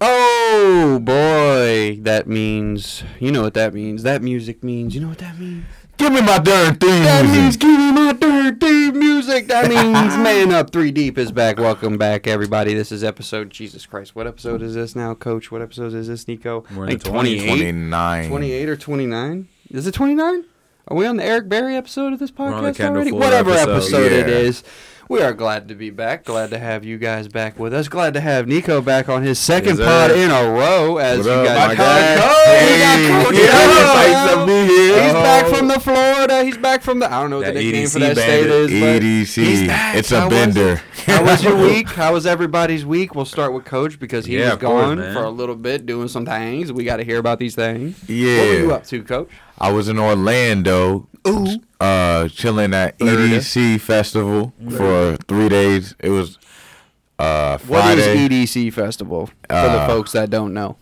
Oh boy, that means you know what that means. That music means you know what that means. Give me my darn theme That means give me my dirty music. That means Man Up Three Deep is back. Welcome back, everybody. This is episode Jesus Christ. What episode is this now, Coach? What episode is this, Nico? We're in Like the 28? 29. 28 or 29? Is it 29? Are we on the Eric Berry episode of this We're on the podcast already? Whatever episode. episode Yeah. is. We are glad to be back. Glad to have you guys back with us. Glad to have Nico back on his second Yes, pod in a row. As What you guys my know. guy? Coach, Hey, we got Coach yeah, Joe. nice to be here. He's Oh. back from the Florida. He's back from the. I don't know what the nickname for that state is. but EDC. back. It's a How was bender. it? How was your week? How was everybody's week? We'll start with Coach because he Yeah, was of course, gone for a little bit doing some things. We got to hear about these things. Yeah. What were you up to, Coach? I was in Orlando, Ooh. uh, chilling at Florida. EDC Festival for three days. It was uh, What Friday. is EDC Festival for the Uh, folks that don't know?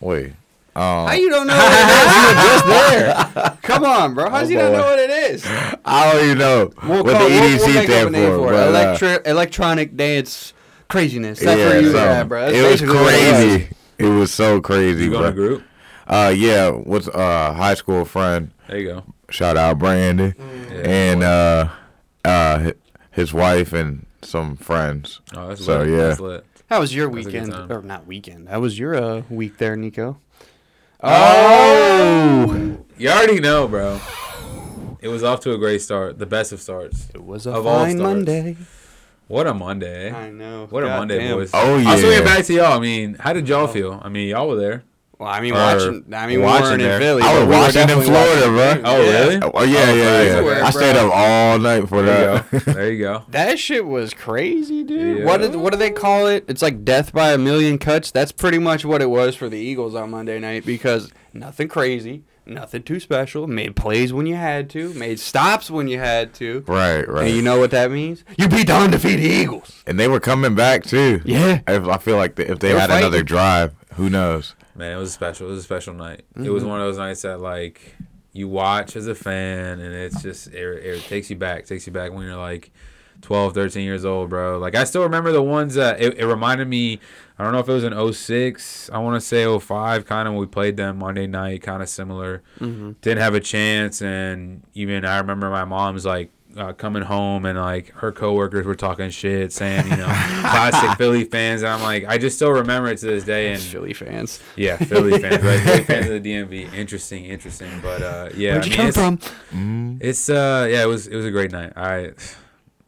Wait. Um, How you don't know what it is? You were just there. Come on, bro. How does Oh, you not know what it is? I don't even know We'll what call- the we'll- EDC we'll make stand for. for it. but, uh, Electri- electronic dance craziness. That's yeah, where you so at, bro. That's it was basically what it crazy. It was so crazy, You go in a group? Uh, yeah, with uh high school friend. There you go. Shout out Brandon Mm. Yeah, and uh, uh, his wife and some friends. oh, that's so, lit. yeah. That's lit. How was your That's a good weekend? time. Or not weekend. How was your uh, week there, Nico? Oh! You already know, bro. It was off to a great start. The best of starts. It was a Of all fine starts. Monday. What a Monday. I know. What a Monday, damn. boys. Oh, yeah I'll swing it back to y'all. I mean, how did y'all feel? I mean, y'all were there. Well, I mean, watching. I mean, watching weren't in. Philly. I but was we were watching in Florida, watching bro. Oh, Yeah. really? Oh yeah, Oh, yeah, yeah. everywhere, I stayed bro. up all night for There you that. go. There you go. That shit was crazy, dude. Yeah. What did what do they call it? It's like death by a million cuts. That's pretty much what it was for the Eagles on Monday night because nothing crazy, nothing too special. Made plays when you had to, made stops when you had to. right, right. And you know what that means? You beat the undefeated Eagles. and they were coming back too. Yeah. If, I feel like the, if they They were had another drive, who knows? Man, it was special. It was a special night. It Mm-hmm. was one of those nights that like you watch as a fan, and it's just it, it takes you back, takes you back when you're like 12, 13 years old, bro. Like I still remember the ones that it, it reminded me. I don't know if it was in 06. I want to say 05, kind of when we played them Monday night, kind of similar. Mm-hmm. Didn't have a chance, and even I remember my mom's like. Uh, coming home and like her coworkers were talking shit, saying you know classic Philly fans, and I'm like, I just still remember it to this day. And Philly fans. yeah, Philly fans, right? Philly fans of the DMV. Interesting, interesting. But uh, yeah, Where'd I you mean, come it's, from? Mm, it's uh, yeah, it was it was a great night. I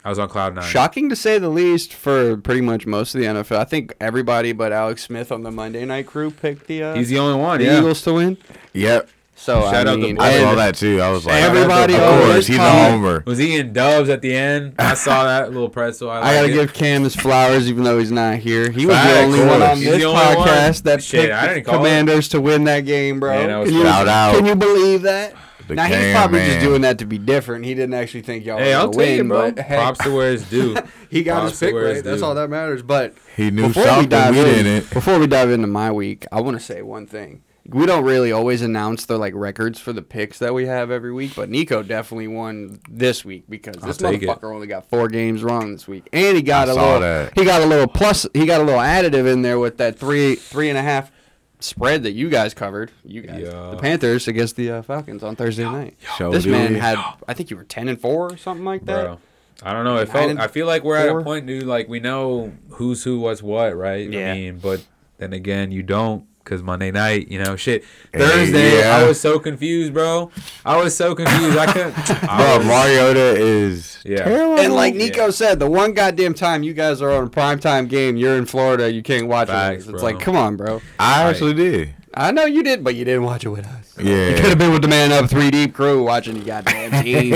I was on cloud nine. Shocking to say the least for pretty much most of the NFL. I think everybody but Alex Smith on the Monday night crew picked the uh, He's the only one. the Yeah. Eagles to win. Yep, So Shout I out the mean, boy. I and- saw that too. I was like, Everybody of course, he's a homer. Was eating doves at the end? I saw that little pretzel. I, I gotta it. give Cam his flowers, even though he's not here. He was Fact, the only one on this the one. podcast that Shit, picked I the it. Commanders to win that game, bro. Man, that was can, you, Shout out. can you believe that? The now he's probably man. just doing that to be different. He didn't actually think y'all Hey, were I'll win, it, bro. but hey, Props to where it's due. he got props his pick right. That's due. all that matters. But He knew before we something. dive We in, didn't. before we dive into my week, I want to say one thing. We don't really always announce the like records for the picks that we have every week, but Nico definitely won this week because this take it. motherfucker only got four games wrong this week, and he got I a little. that. He got a little plus. He got a little additive in there with that three three and a half spread that you guys covered. You guys, Yeah. the Panthers against the uh, Falcons on Thursday night. Show This man had, I think you were ten and four or something like that. Bro. I don't know. It felt, I feel like we're at a point, dude. Like we know who's who, what's what, right? Yeah. I mean, but then again, you don't because Monday night, you know, shit. Hey, Thursday, yeah. I was so confused, bro. I was so confused. I couldn't. I Bro, was- Mariota is Yeah. terrible. And like Nico Yeah. said, the one goddamn time you guys are on a primetime game, you're in Florida, you can't watch Facts, it. It's bro. like, come on, bro. I actually did. I know you did, but you didn't watch it with us. Yeah. You could have been with the man up three deep crew watching the goddamn team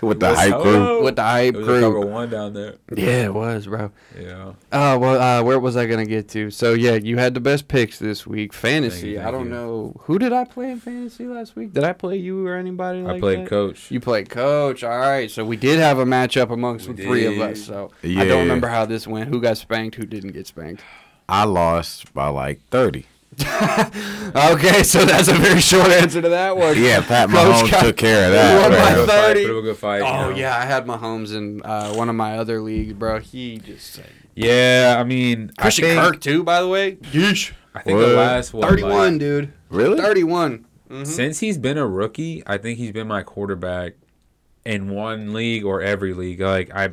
with the Was- hype crew. with the hype It was a cover crew. one down there. Yeah, it was, bro. Yeah. Oh well, uh, where was I gonna get to? So yeah, you had the best picks this week. Fantasy. Thank you, I don't you. know who did I play in fantasy last week. Did I play you or anybody? I like played that? coach. You played coach. All right. So we did have a matchup amongst We the three of us. So I don't remember how this went. Who got spanked? Who didn't get spanked? I lost by like 30. okay, so that's a very short answer to that one. Yeah, Pat Coach Mahomes got- took care of Won that. by Put a man. good fight, 30. a good fight. you Oh know. yeah, I had Mahomes in uh, one of my other leagues, bro. He just Yeah, I mean, Christian I think, Kirk too, by the way. Yeesh. I think the What? last one, Thirty-one, like, dude. Really? Thirty-one. Mhm. since he's been a rookie, I think he's been my quarterback in one league or every league. Like I,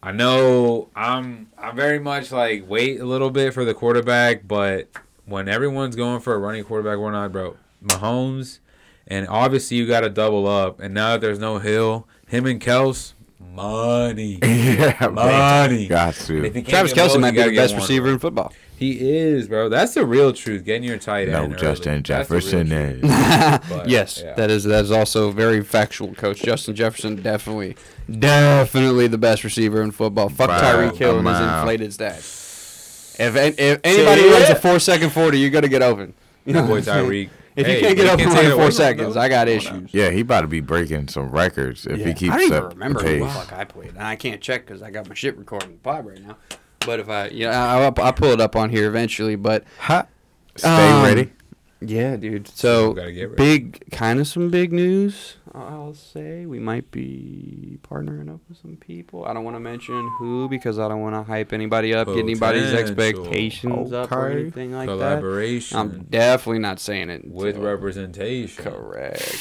I know I'm I'm very much like wait a little bit for the quarterback, but when everyone's going for a running quarterback or not, bro, Mahomes, and obviously you got to double up. And now that there's no Hill, him and Kels, money. yeah. Money. Got And to. if he can't Travis get Kelce might be the get best one. receiver in football. He is, bro. That's the real truth. Getting your tight end. No, early. Justin That's Jefferson is. But, yes, yeah. that is that is also very factual. Coach Justin Jefferson definitely, definitely the best receiver in football. Fuck Wow, Tyreek Hill and his inflated stats. If, an- if anybody runs a four second forty, you're gonna get open. You know boy what I'm saying? Tyreek. If Hey, you can't get open can't in take it away four seconds, though. I got issues. Yeah, he about to be breaking some records if he Yeah. keeps I don't even up remember the who the pace. fuck I played, and I can't check because I got my shit recording the pod right now. But if I, yeah, I'll, I'll pull it up on here eventually. But Hot. Stay Um, ready. Yeah, dude. So So gotta get ready. big, kind of some big news. I'll say we might be partnering up with some people. I don't want to mention who because I don't want to hype anybody up, get anybody's Potential. expectations up or anything like that. Collaboration I'm definitely not saying it with until- representation. Correct.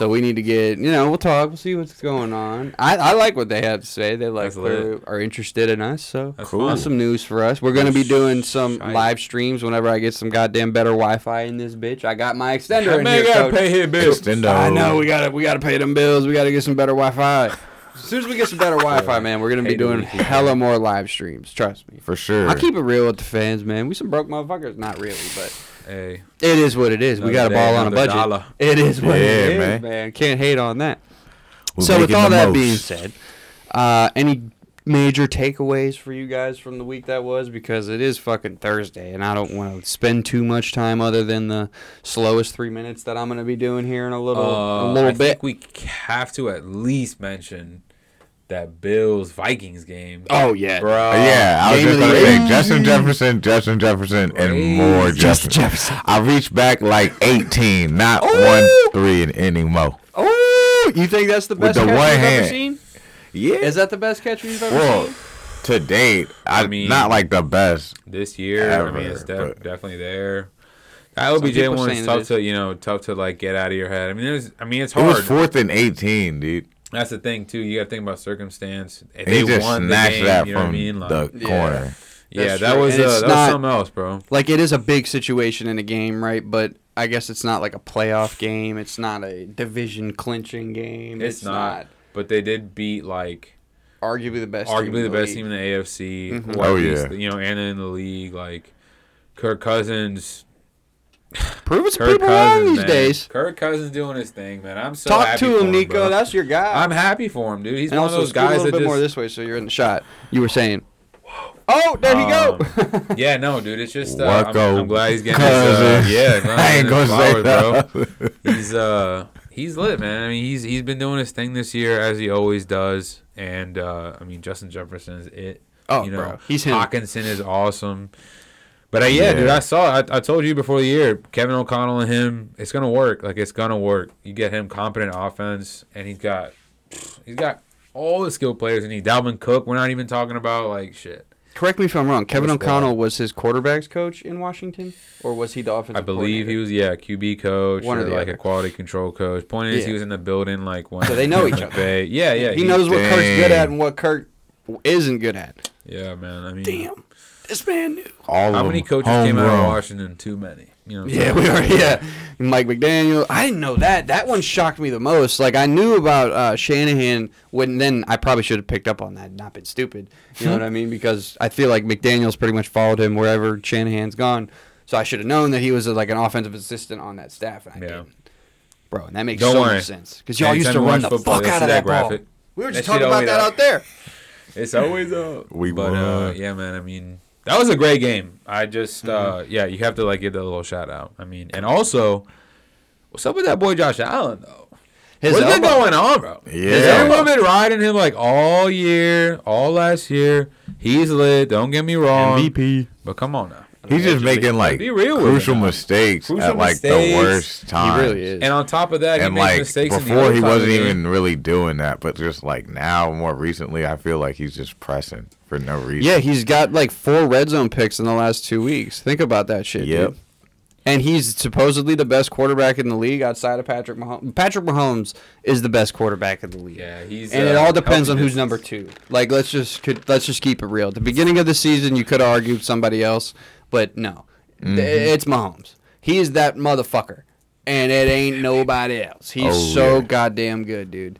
So we need to get, you know, we'll talk. We'll see what's going on. I, I like what they have to say. They like are interested in us. So That's Cool. fun. that's some news for us. We're gonna be doing some Shite. live streams whenever I get some goddamn better Wi-Fi in this bitch. I got my extender That in man here. gotta coach. pay his bills. Extendo. I know we gotta we gotta pay them bills. We gotta get some better Wi-Fi. As soon as we get some better Wi-Fi, man, we're gonna be doing hella more live streams. Trust me. For sure. I keep it real with the fans, man. We some broke motherfuckers. Not really, but Hey, it is what it is. we got a ball on a budget. dollar. It is what Yeah, it is, man. man. Can't hate on that. We're so with all that most. being said, uh, any major takeaways for you guys from the week that was? Because it is fucking Thursday, and I don't want to spend too much time other than the slowest three minutes that I'm going to be doing here in a little a uh, little I bit. think we have to at least mention that Bills Vikings game. oh yeah, bro. Uh, yeah, I was Game just gonna say. Justin Jefferson, Justin Jefferson, and more Justin. Justin Jefferson. I reached back like 18, not Ooh. one three in any mo. Oh, you think that's the With best the catch one you've ever seen? Yeah. Is that the best catch you've ever well, seen? to date, I, I mean- not like the best. This year, I mean, it's Ever, def- definitely there. That Some OBJ people one saying is tough to you know tough to like get out of your head. I mean, there's I mean it's hard. It was fourth and 18, dude. That's the thing too. You got to think about circumstance. If He they just won the snatched game, that you know what I from mean? Like, the corner. yeah, That's that true. was And uh, that not- was something else, bro. Like it is a big situation in a game, right? But I guess it's not like a playoff game. It's not a division clinching game. It's, It's, not, not. But they did beat like arguably the best. team arguably in the best team in the AFC. Mhm. or at Oh, least, yeah. you know, and in the league. Like Kirk Cousins. Proving some Kirk people wrong these man. days. Kirk Cousins doing his thing, man. I'm so Talk happy to for him, Nico. bro. That's your guy. I'm happy for him, dude. He's and one of those scoot a little that bit just more this way, so you're in the shot. You were saying. Oh, there he Um, go. Yeah, no, dude. It's just uh, I'm, I'm glad he's getting his, uh, Cousins. yeah. glad I ain't gonna his say flowers, bro. that. He's uh he's lit, man. I mean, he's he's been doing his thing this year as he always does, and uh I mean Justin Jefferson is it. Oh, you know, bro, he's him. Hockenson is awesome. But uh, yeah, Yeah. dude, I saw. I, I told you before the year, Kevin O'Connell and him, it's gonna work. Like it's gonna work. You get him competent offense, and he's got, he's got all the skilled players. And he Dalvin Cook. We're not even talking about like shit. Correct me if I'm wrong. Kevin What's O'Connell that? was his quarterbacks coach in Washington, or was he the offensive? I believe he was yeah QB coach One or or the like other. a quality control coach. Point is, he was in the building like when So they know each other. Bay- Yeah, yeah. he knows what Kurt's good at and what Kurt isn't good at. Yeah, man. I mean, Damn, this man knew. All How of many them coaches came out of homegrown. Washington? Too many. You know. Yeah, we are. Yeah, Mike McDaniel. I didn't know that. That one shocked me the most. Like I knew about uh, Shanahan when then I probably should have picked up on that, and not been stupid. You know what I mean? Because I feel like McDaniel's pretty much followed him wherever Shanahan's gone. So I should have known that he was uh, like an offensive assistant on that staff, and I Yeah. didn't. Bro, and that makes Don't so worry. much sense because y'all Anytime used to you run watch the football, fuck you'll out see of that that ball. graphic. We were That just talking about always that up. out there. It's always up. We but uh, won. yeah, man. I mean, that was a great game. I just Mm-hmm. uh, yeah, you have to like give that a little shout out. I mean, and also, what's up with that boy Josh Allen though? His What's been elbow- going on, bro? Yeah. Has everyone been riding him like all year, all last year? He's lit. Don't get me wrong. MVP. But come on now. He's just making like Be real crucial him. mistakes Crucial at like mistakes. the worst time. He really is. And on top of that, he And makes like mistakes in the before, he wasn't even really doing that, but just like now, more recently, I feel like he's just pressing for no reason. Yeah, he's got like four red zone picks in the last two weeks. Think about that shit, Yep. dude. And he's supposedly the best quarterback in the league outside of Patrick Mahomes. Patrick Mahomes is the best quarterback in the league. Yeah, he's. and it uh, all depends on who's number two. Like let's just could, let's just keep it real. At the beginning of the season, you could argue somebody else, but no, Mm-hmm. Th- it's Mahomes. He is that motherfucker, and it ain't nobody else. He's Oh, so yeah. goddamn good, dude.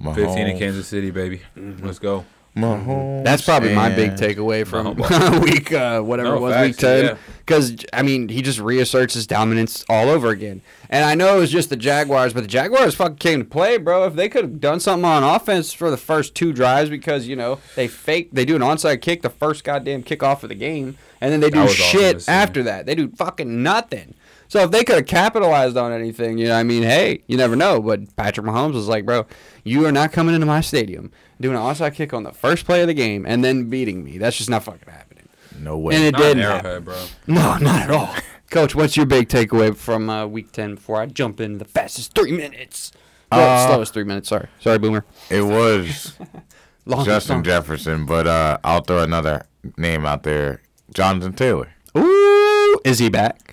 Mahomes, 15 in Kansas City, baby. Let's go. Mahomes That's probably my big takeaway from No, week uh, whatever No, it was, facts, week ten. yeah. Because I mean, he just reasserts his dominance all over again. And I know it was just the Jaguars, but the Jaguars fucking came to play, bro. If they could have done something on offense for the first two drives, because you know they fake, they do an onside kick the first goddamn kickoff of the game, and then they do was awesome shit after that. They do fucking nothing. So if they could have capitalized on anything, you know, I mean, hey, you never know. But Patrick Mahomes was like, bro, you are not coming into my stadium doing an onside kick on the first play of the game and then beating me. That's just not fucking happening. No way. And it Not didn't arrowhead, happen. bro. No, not at all. Coach, what's your big takeaway from uh, week 10 before I jump in the fastest three minutes? Well, Uh, slowest three minutes, sorry. Sorry, Boomer. it was Longest Justin song. Jefferson, but uh, I'll throw another name out there: Jonathan Taylor. Ooh, is he back?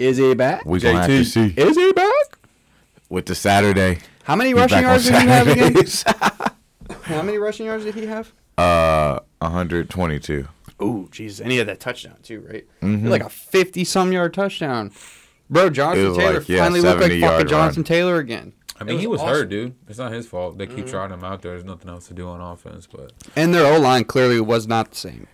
Is he back? We gonna have to see Is he back? with the Saturday. How many He's rushing yards did he have again? Saturdays. How many rushing yards did he have? uh, 122. Ooh, jeez, and he had that touchdown too, right? Mhm. Like a fifty-some yard touchdown, bro. It Jonathan Taylor like, yeah, finally looked like 70 fucking yard Jonathan run. Taylor again. I It mean, he was awesome. hurt, dude. It's not his fault. They keep trotting him out there. There's nothing else to do on offense, but And their O line clearly was not the same.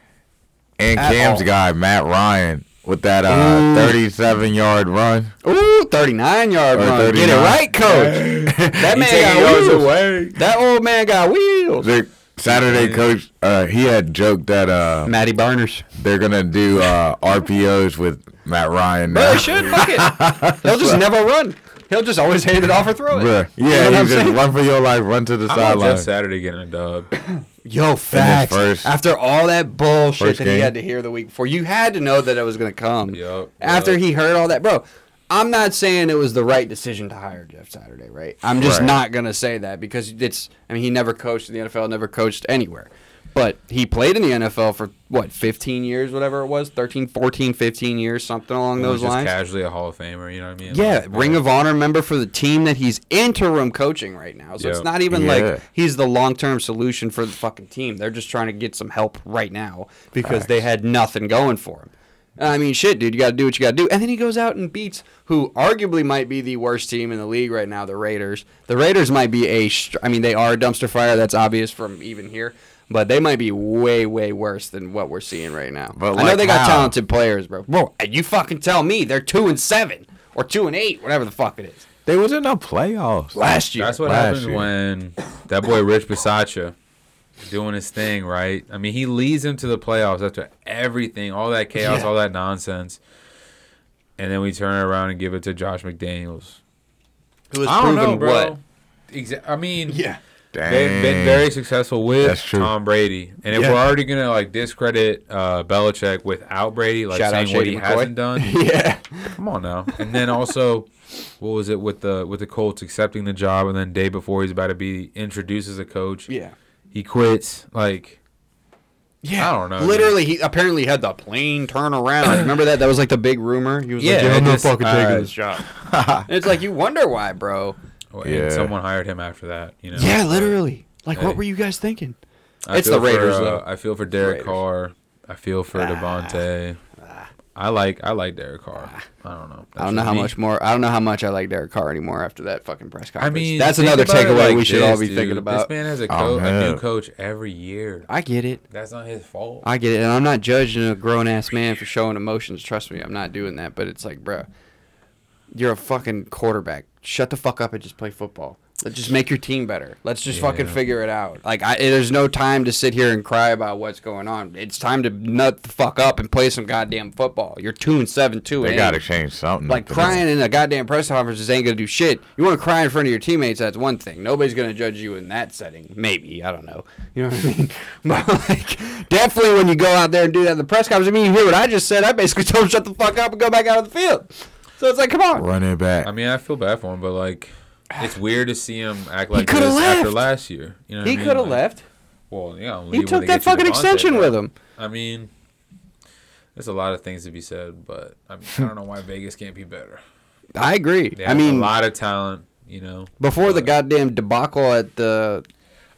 And At Cam's all. guy, Matt Ryan, with that uh, 37 yard run. Ooh, 39 yard Or run. Get it right, coach. that man got wheels. away. That old man got wheels. The Saturday coach, uh, he had joked that uh, Matty Barners. they're gonna do uh, RPOs with Matt Ryan. Bro, now. they should. Fuck it. He'll just never run. He'll just always hand it off or throw it. Bruh. You know Yeah, you I'm just saying? run for your life, run to the sideline. Saturday getting a dub. Yo, facts. first- After all that bullshit that he had to hear the week before, you had to know that it was going to come. Yup, After yup. he heard all that, bro. I'm not saying it was the right decision to hire Jeff Saturday, right? I'm just Right. not gonna say that because it's. I mean, he never coached in the NFL, never coached anywhere, but he played in the NFL for what 15 years, whatever it was, 13, 14, 15 years, something along He was those just lines. casually a Hall of Famer. You know what I mean? Yeah, Like, Ring of Honor member for the team that he's interim coaching right now. So it's not even Yeah. like he's the long term solution for the fucking team. They're just trying to get some help right now because they had nothing going for him. I mean, shit, dude, you got to do what you got to do. And then he goes out and beats who arguably might be the worst team in the league right now, the Raiders. The Raiders might be a, str- I mean, they are a dumpster fire. That's obvious from even here. But they might be way, way worse than what we're seeing right now. But I know like they got how? talented players, bro. Bro, you fucking tell me they're two and seven or two and eight, whatever the fuck it is. They was in the playoffs. Last year. That's what Last happens year. when that boy Rich Bisaccia doing his thing, right? I mean, he leads him to the playoffs after everything, all that chaos, Yeah. all that nonsense, and then we turn it around and give it to Josh McDaniels. Who has I don't proven know, bro. what? Exa- I mean, Yeah. Dang. they've been very successful with That's true. Tom Brady, and if Yeah. we're already gonna like discredit uh, Belichick without Brady, like Shout out saying what he McCoy. hasn't done, yeah. Come on now. And then also, what was it with the with the Colts accepting the job, and then day before he's about to be introduced as a coach, Yeah. he quits. Like, Yeah. I don't know, Literally, he apparently had the plane turn around. Remember that? That was like the big rumor. He was Yeah, like, yeah, I'm not fucking taking uh, this job. it's like, you wonder why, bro. And Yeah. someone hired him after that. You know. Yeah, literally. Like, Hey. what were you guys thinking? I It's the Raiders, for, uh, though. I feel for Derek Raiders. Carr. I feel for Ah. Davante. I like I like Derek Carr. I don't know. I don't know how me. much more. I don't know how much I like Derek Carr anymore after that fucking press conference. I mean, that's another about it takeaway like we should all be dude. thinking about. This man has a, Oh, co- a new coach every year. I get it. That's not his fault. I get it, and I'm not judging a grown ass man for showing emotions. Trust me, I'm not doing that. But it's like, bro, you're a fucking quarterback. Shut the fuck up and just play football. Let's just make your team better. Let's just Yeah. fucking figure it out. Like, I, there's no time to sit here and cry about what's going on. It's time to nut the fuck up and play some goddamn football. You're two and seven two. They got to change something. like crying in a goddamn press conference ain't gonna do shit. You want to cry in front of your teammates? That's one thing. Nobody's gonna judge you in that setting. Maybe I don't know. You know what I mean? But like, definitely when you go out there and do that in the press conference, I mean, you hear what I just said. I basically told him shut the fuck up and go back out of the field. So it's like, come on. Run it back. I mean, I feel bad for him, but like, it's weird to see him act like coulda this after last year. You know, what He I mean? could have Like, left. Well, yeah, He took that fucking Davante, extension with him. I mean, there's a lot of things to be said, but I mean, I don't know why Vegas can't be better. I agree. They I mean, a lot of talent, you know. before the goddamn debacle at the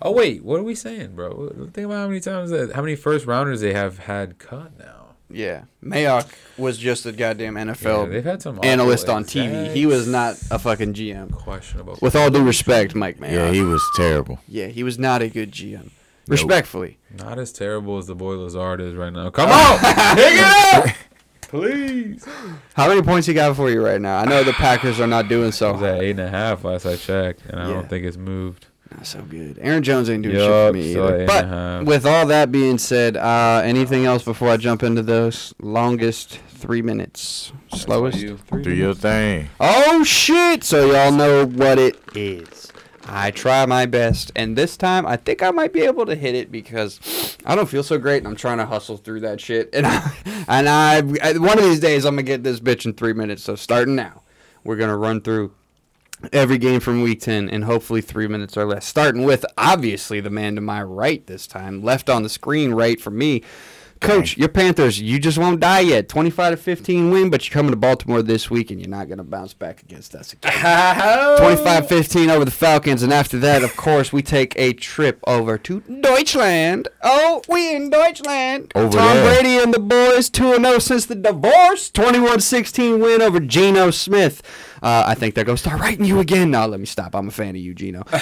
Oh wait, what are we saying, bro? Think about how many times that, how many first rounders they have had cut now. Yeah, Mayock was just a goddamn Yeah, NFL they've had some analyst on TV. He was not a fucking GM. questionable. With all due respect, Mike Mayock. yeah, he was terrible. Yeah, he was not a good GM. Respectfully. Not as terrible as the boy Lazard is right now. Come on, pick it up, please. How many points he got for you right now? I know the Packers are not doing so I was at eight and a half last I checked, and I Yeah. don't think it's moved. Not so good. Aaron Jones ain't doing shit Yup, for me still either. But and a half. with all that being said, uh, anything else before I jump into those longest three minutes? Slowest? you. Three Do your thing. Oh shit! So y'all know what it is. I try my best, and this time I think I might be able to hit it because I don't feel so great, and I'm trying to hustle through that shit. And I, and I, one of these days I'm gonna get this bitch in three minutes. So starting now, we're gonna run through every game from week 10 and hopefully three minutes or less. Starting with obviously the man to my right this time, left on the screen right for me. Coach, your Panthers, you just won't die yet. 25 to 15 win, but you're coming to Baltimore this week and you're not going to bounce back against us again. 25 15 over the Falcons. And after that, of course, we take a trip over to Deutschland. Oh, we in Deutschland. Over Tom there. Brady and the boys 2 0 since the divorce. 21 16 win over Geno Smith. Uh, I think they're going to start writing you again. No, let me stop. I'm a fan of you, Geno.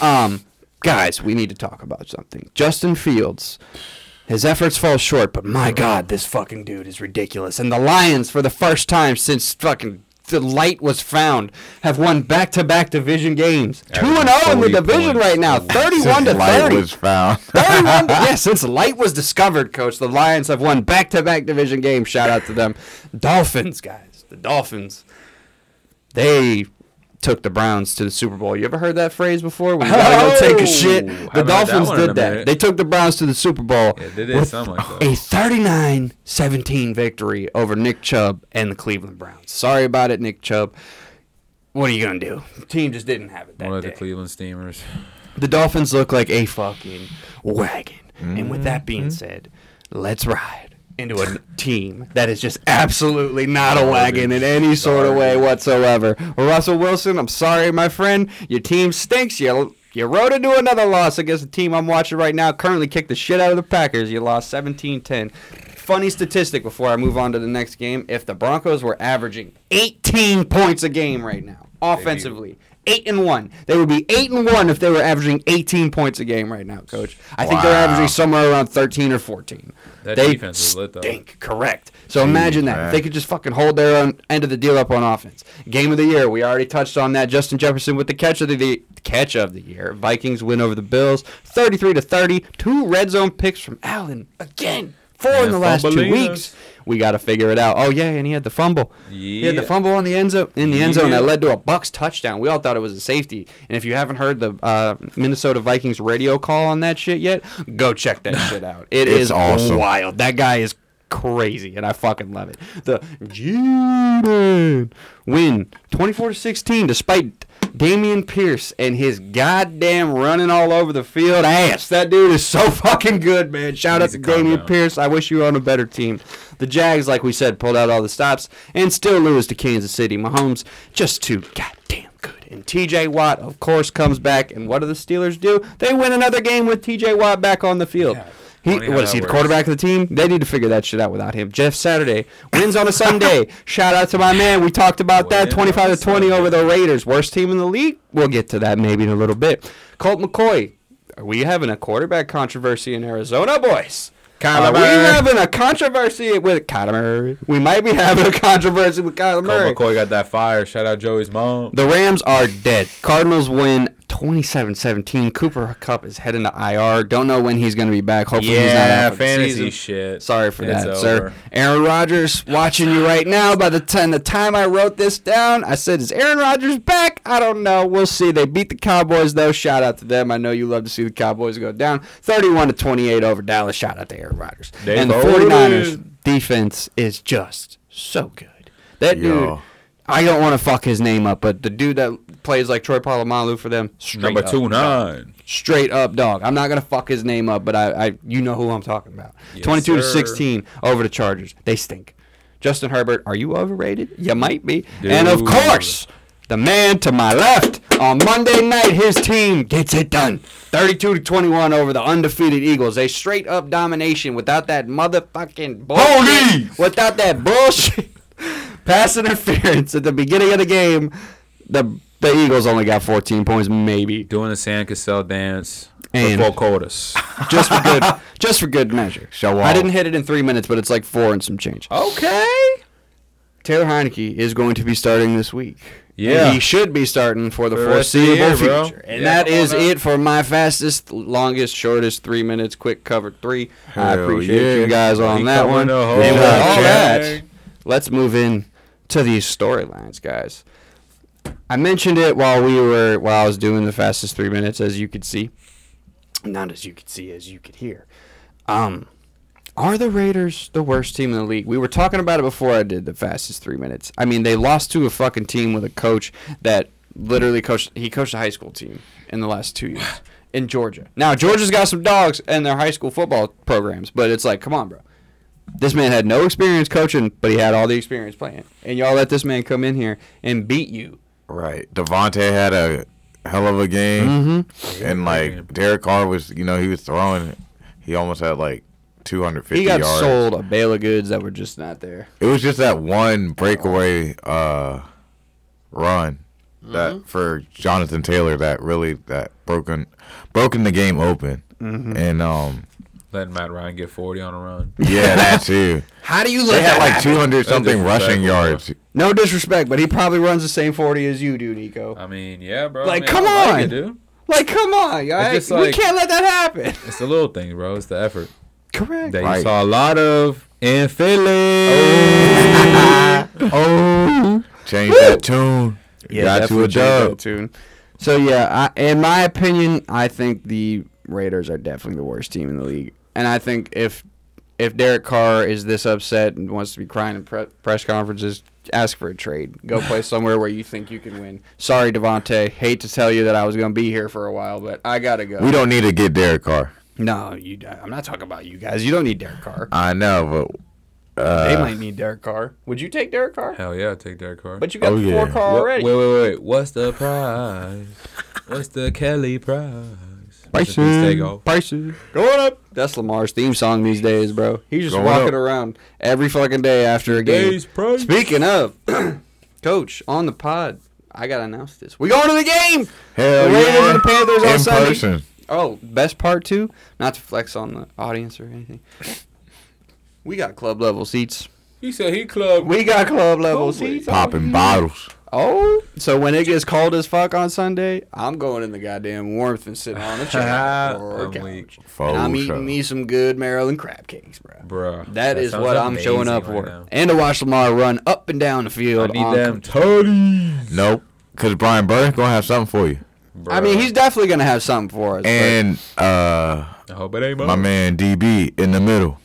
Um, guys, we need to talk about something. Justin Fields. His efforts fall short, but my God, this fucking dude is ridiculous. And the Lions, for the first time since fucking the light was found, have won back-to-back division games. Two and zero in the division points. right now, thirty-one to light thirty. was found. 31 yeah, since light was discovered, coach, the Lions have won back-to-back division games. Shout out to them. Dolphins, guys, the Dolphins. They took the Browns to the Super Bowl. You ever heard that phrase before? When you gotta go take a shit. Oh, The that Dolphins a did that. They took the Browns to the Super Bowl. Yeah, they did with something like. A 39-17 victory over Nick Chubb and the Cleveland Browns. Sorry about it, Nick Chubb. What are you gonna do? The team just didn't have it that One of day. the Cleveland Steamers. The Dolphins look like a fucking wagon. And with that being Mm-hmm. said, let's ride into a team that is just absolutely not a wagon in any sort of way whatsoever. Russell Wilson, I'm sorry, my friend. Your team stinks. You you rode into another loss against the team I'm watching right now. Currently kicked the shit out of the Packers. You lost 17-10. Funny statistic before I move on to the next game. If the Broncos were averaging 18 points a game right now, offensively, eight and one. They would be eight and one if they were averaging 18 points a game right now, Coach. I think they're averaging somewhere around 13 or 14. That they defense is lit, though. stink. Correct. So imagine that man. if they could just fucking hold their own end of the deal up on offense. Game of the year. We already touched on that. Justin Jefferson with the catch of the, the catch of the year. Vikings win over the Bills, 33 to 30. Two red zone picks from Allen again. Four in the last two weeks. We got to figure it out. Oh yeah, and he had the fumble. He had the fumble on the end zone in the end zone that led to a Bucks touchdown. We all thought it was a safety. And if you haven't heard the uh, Minnesota Vikings radio call on that shit yet, go check that shit out. It It's is awesome. wild. That guy is crazy, and I fucking love it. The G-Man win 24 to 16, despite Dameon Pierce and his goddamn running all over the field ass. That dude is so fucking good, man. Shout out to Dameon down. Pierce. I wish you were on a better team. The Jags, like we said, pulled out all the stops and still lose to Kansas City. Mahomes just too goddamn good. And TJ Watt, of course, comes back. And what do the Steelers do? They win another game with TJ Watt back on the field. Yeah. He, what is he, the works. quarterback of the team? They need to figure that shit out without him. Jeff Saturday wins on a Sunday. Shout out to my man. We talked about that. 25 to 20 over the Raiders. Worst team in the league. We'll get to that maybe in a little bit. Colt McCoy. Are we having a quarterback controversy in Arizona, boys? Are we having a controversy with Kyler Murray? We might be having a controversy with Kyler Colt Murray. McCoy got that fire. Shout out Joey's mom. The Rams are dead. Cardinals win 27-17. Cooper Kupp is heading to IR. Don't know when he's going to be back. Hopefully he's not yeah, out for fantasy season. shit. Sorry for It's that, sir. Aaron Rodgers watching you right now. By the time the time I wrote this down, I said, "Is Aaron Rodgers back?" I don't know. We'll see. They beat the Cowboys though. Shout out to them. I know you love to see the Cowboys go down, thirty-one to twenty-eight over Dallas. Shout out to Aaron Rodgers. They and the voted. 49ers defense is just so good. That dude. Yo. I don't want to fuck his name up, but the dude that plays like Troy Polamalu for them, straight Number up, two dog. nine. straight up dog. I'm not gonna fuck his name up, but I, I you know who I'm talking about. Yes, 22 to 16 over the Chargers. They stink. Justin Herbert, are you overrated? You might be. And of course, the man to my left on Monday night, his team gets it done. 32 to 21 over the undefeated Eagles. A straight up domination without that motherfucking bullshit. Police! Without that bullshit pass interference at the beginning of the game. The the Eagles only got 14 points, maybe. Doing the Sam Cassell dance And- for four quarters. just for good just for good measure. Show off. I didn't hit it in three minutes, but it's like four and some change. okay. Taylor Heinicke is going to be starting this week. Yeah. And he should be starting for the For the foreseeable year, bro. future. And Yeah, that on it for my fastest, longest, shortest three minutes, quick covered three. I Hell appreciate yeah. you guys on He that one. And with uh, all that, let's move in to these storylines, guys. I mentioned it while we were while I was doing the fastest three minutes, as you could see. Not as you could see, as you could hear. Um, are the Raiders the worst team in the league? We were talking about it before I did the fastest three minutes. I mean, they lost to a fucking team with a coach that literally coached. He coached a high school team in the last two years in Georgia. Now Georgia's got some dogs in their high school football programs, but it's like, come on, bro. This man had no experience coaching, but he had all the experience playing. And y'all let this man come in here and beat you. Right. Davante had a hell of a game. Mm-hmm. And, like, Derek Carr was, you know, he was throwing. He almost had, like, 250 He got yards. sold a bale of goods that were just not there. It was just that one breakaway uh, run that Mm-hmm. for Jonathan Taylor that really that broken broken the game open. Mm-hmm. And um Letting Matt Ryan get 40 on a run. yeah, that too. How do you They let had that like happen? 200 something rushing disrespectful, yards. No disrespect, but he probably runs the same 40 as you do, Nico. I mean, yeah, bro. Like, I mean, come I like on. it, dude. Like, come on, guys. just we like- can't let that happen. It's the little thing, bro. It's the effort Correct. that Right. you saw a lot of in Philly. oh. Change that tune. You got you definitely a change that dub. tune. So yeah, I, in my opinion, I think the Raiders are definitely the worst team in the league, and I think if if Derek Carr is this upset and wants to be crying in pre- press conferences, ask for a trade. Go play somewhere where you think you can win. Sorry, Davante. Hate to tell you that I was going to be here for a while, but I gotta go. We don't need to get Derek Carr. No, you. I'm not talking about you guys. You don't need Derek Carr. I know, but uh, they might need Derek Carr. Would you take Derek Carr? Hell yeah, take Derek Carr. But you got Oh, four yeah. Carr already. Wait, wait, wait. What's the prize? What's the Kelly prize? Rest in peace, Prices, prices going up. That's Lamar's theme song these days, bro. He's just Going walking up. around every fucking day after a game. Today's price. Speaking of, Coach, on the pod, I gotta announce this. We going to the game. hell the Raiders yeah. and the Panthers on in Sunday. person. Oh, best part too, not to flex on the audience or anything. We got club level seats. He said he club. We got club level seats. Popping bottles. Oh, so when it gets cold as fuck on Sunday, I'm going in the goddamn warmth and sitting on a chair or a I'm couch. and I'm eating show. me some good Maryland crab cakes, bro. Bruh. that is what I'm showing up amazing for. now. and to watch Lamar run up and down the I field. need on- them tutties. Nope. Because Brian Burns going to have something for you. I mean, he's definitely gonna have something for us. but- And uh, I hope it ain't my man DB in the middle,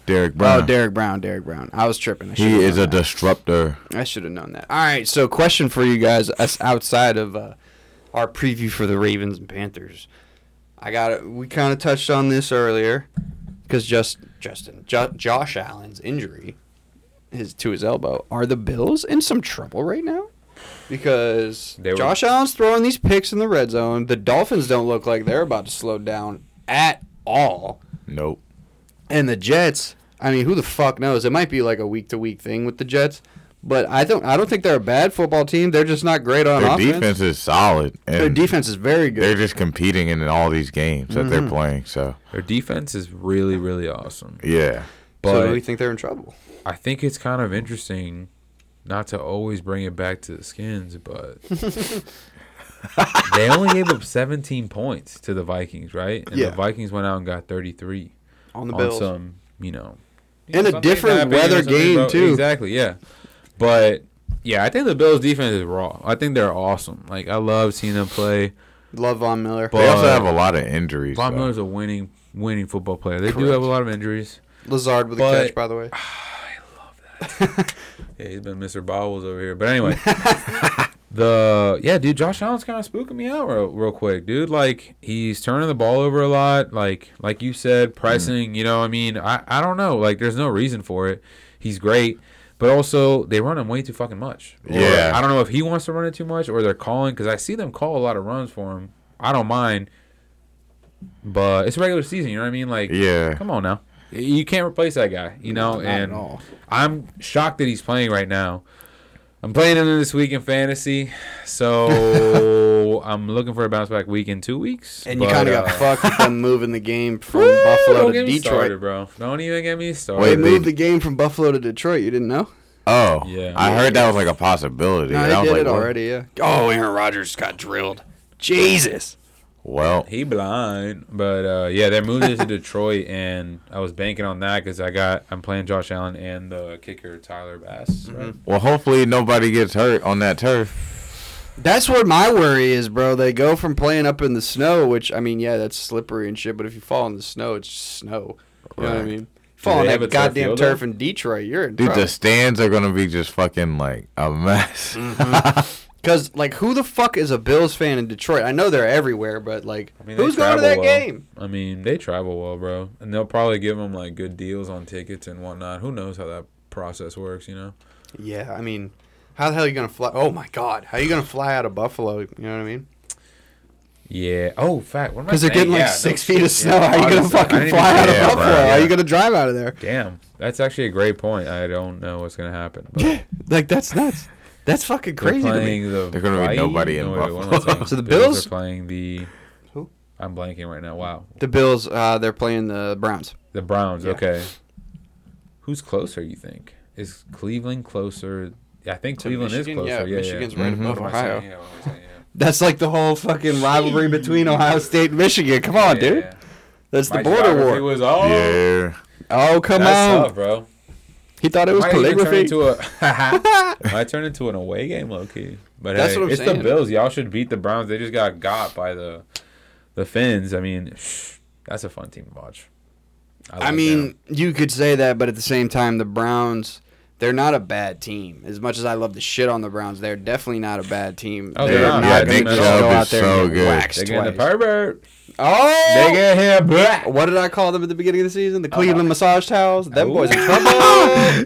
Oof. Derek oh, Brown. Derek Brown, Derek Brown. I was tripping. I he is a that. disruptor. I should have known that. All right, so question for you guys, us outside of uh, our preview for the Ravens and Panthers. I got it. We kind of touched on this earlier because just Justin jo- Josh Allen's injury, his to his elbow. Are the Bills in some trouble right now? Because They were- Josh Allen's throwing these picks in the red zone. The Dolphins don't look like they're about to slow down at all. Nope. And the Jets, I mean, who the fuck knows? It might be like a week to week thing with the Jets, but I don't. I don't think they're a bad football team. They're just not great on Their offense. defense is solid. And Their defense is very good. They're just competing in all these games that Mm-hmm. they're playing. So, Their defense is really, really awesome. yeah. so But do we think they're in trouble? I think it's kind of interesting not to always bring it back to the skins, but they only gave up 17 points to the Vikings, right? And Yeah. the Vikings went out and got 33 on the on Bills. some, you know, In a different happened, you know, weather game, about- too. Exactly, yeah. But yeah, I think the Bills defense is raw. I think they're awesome. Like I love seeing them play. Love Von Miller. But- They also have a lot of injuries. Von though. Miller's a winning winning football player. They do have a lot of injuries. Lazard with but- a catch, by the way. Oh, I love that. yeah, he's been Mr. Bowles over here. But anyway, the yeah, dude, Josh Allen's kind of spooking me out real, real quick, dude. Like he's turning the ball over a lot. Like like you said, pressing. You know, I mean, I I don't know. Like there's no reason for it. He's great. But also, they run him way too fucking much. Or Yeah. I don't know if he wants to run it too much or they're calling because I see them call a lot of runs for him. I don't mind, but it's regular season. You know what I mean? Like, Yeah. come on now. You can't replace that guy, you know. Not and. I'm shocked that he's playing right now. I'm playing him this week in fantasy, so I'm looking for a bounce back week in two weeks. And you kind of uh, got fucked with them moving the game from woo, Buffalo don't to get me Detroit. started, bro. Don't even get me started. They moved the game from Buffalo to Detroit. You didn't know? Oh, Yeah. I heard that was like a possibility. No, they I did like, it already. Yeah. Oh, Aaron Rodgers got drilled. Jesus. Well, He blind, but uh, yeah, they're moving to Detroit, and I was banking on that because I got I'm playing Josh Allen and the kicker Tyler Bass. Right? well, hopefully nobody gets hurt on that turf. That's what my worry is, bro. They go from playing up in the snow, which I mean, yeah, that's slippery and shit. But if you fall in the snow, it's just snow. You know what I mean? Fall on that goddamn turf in Detroit, you're in Dude, trouble. the stands are gonna be just fucking like a mess. Because like, who the fuck is a Bills fan in Detroit? I know they're everywhere, but like, I mean, who's going to that well. game? I mean, they travel well, bro, and they'll probably give them like good deals on tickets and whatnot. Who knows how that process works? You know. Yeah, I mean, how the hell are you gonna fly? Oh my god, how are you gonna fly out of Buffalo? You know what I mean? Yeah. Oh, fact. Because they're getting like Yeah, no six shit. feet of snow. Yeah, how are you gonna fucking fly out of Yeah, Buffalo? bro, How are you gonna drive out of there? Damn, that's actually a great point. I don't know what's gonna happen. But like that's nuts. That's fucking crazy. they're crazy to me. playing the There's gonna be nobody in no, wait, what am I Buffalo. So the Bills Bills- are playing the. Who? I'm blanking right now. Wow. The Bills, uh, they're playing the Browns. The Browns. Yeah. Okay. Who's closer? You think is Cleveland closer? Yeah, I think To Cleveland Michigan? is closer. Yeah, Yeah, Michigan's yeah. right Mhm. above What saying? Ohio. Yeah, what am I saying? That's like the whole fucking rivalry between Ohio State and Michigan. Come on, Yeah, dude. yeah. That's the My border war. Was all. Yeah. Oh, come That's on. tough, bro. He thought it was Might even turn calligraphy. into a might turn into an away game, low key. But That's hey, what I'm it's saying. the Bills. Y'all should beat the Browns. They just got got by the the Finns. I mean, that's a fun team to watch. I like mean, them. you could say that, but at the same time, the Browns, they're not a bad team. As much as I love to shit on the Browns, they're definitely not a bad team. Oh, they're they're not. not Yeah, going Nick to go is out there so and get good. waxed they getting the twice. pervert. Oh! They get here black. What did I call them at the beginning of the season? The Cleveland Uh-huh. massage towels. Them boys in trouble.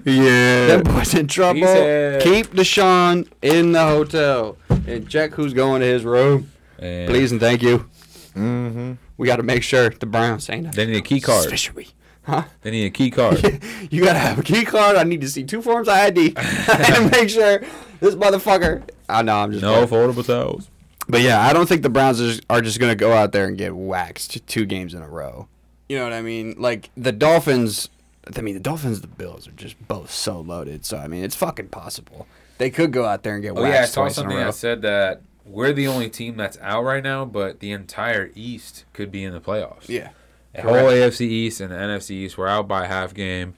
Yeah. Them boys in trouble. He said- Keep Deshaun in the hotel and check who's going to his room. And Please and thank you. Mm-hmm. We got to make sure the Browns ain't They need a key card. Fishery. Huh? They need a key card. you gotta have a key card. I need to see two forms of ID and make sure this motherfucker. I know I'm just. no playing. foldable towels. But yeah, I don't think the Browns are just, are just gonna go out there and get waxed two games in a row. You know what I mean? Like the Dolphins. I mean, the Dolphins, the Bills are just both so loaded. So I mean, it's fucking possible. They could go out there and get Oh waxed yeah, I saw twice something that said that we're the only team that's out right now, but the entire East could be in the playoffs. yeah. The whole AFC East and the NFC East were out by half game.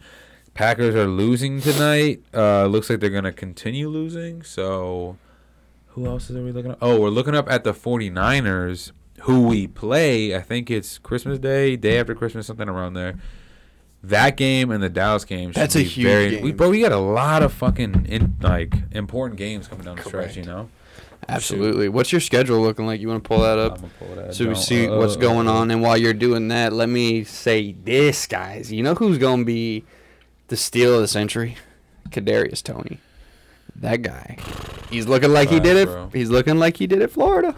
Packers are losing tonight. Uh, looks like they're gonna continue losing. So, who else are we looking at? Oh, we're looking up at the 49ers, who we play. I think it's Christmas Day, day after Christmas, something around there. That game and the Dallas game. That's a be huge very, game. We, bro, we got a lot of fucking in, like important games coming down the stretch. You know. Absolutely. What's your schedule looking like? You want to pull that I'm up? gonna pull that So we see Uh, what's going on, and while you're doing that, let me say this, guys. You know who's gonna be the steal of the century? Kadarius Toney. That guy. He's looking like he Facts, did it. bro. He's looking like he did it, Florida.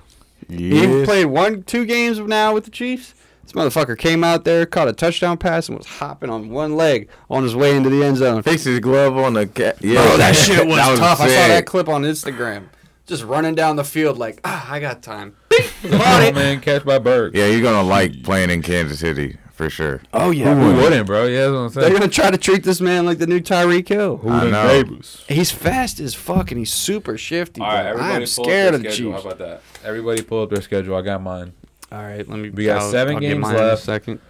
He played one, two games now with the Chiefs. This motherfucker came out there, caught a touchdown pass, and was hopping on one leg on his way into the end zone. Fix his glove on the cat. Yeah, Bro, that shit was, tough. I saw that clip on Instagram. Just running down the field like, ah, I got time. The Caught it. man catch by bird. Yeah, you're gonna like playing in Kansas City for sure. Oh yeah, Who wouldn't, bro? Yeah, that's what I'm They're gonna try to treat this man like the new Tyreek Hill. Who I know. Davis? He's fast as fuck and he's super shifty. All right, everybody I'm pull scared up of their the schedule. Chiefs. How about that? Everybody pull up their schedule. I got mine. All right, let me. We got I'll- seven I'll get games mine in a left. second.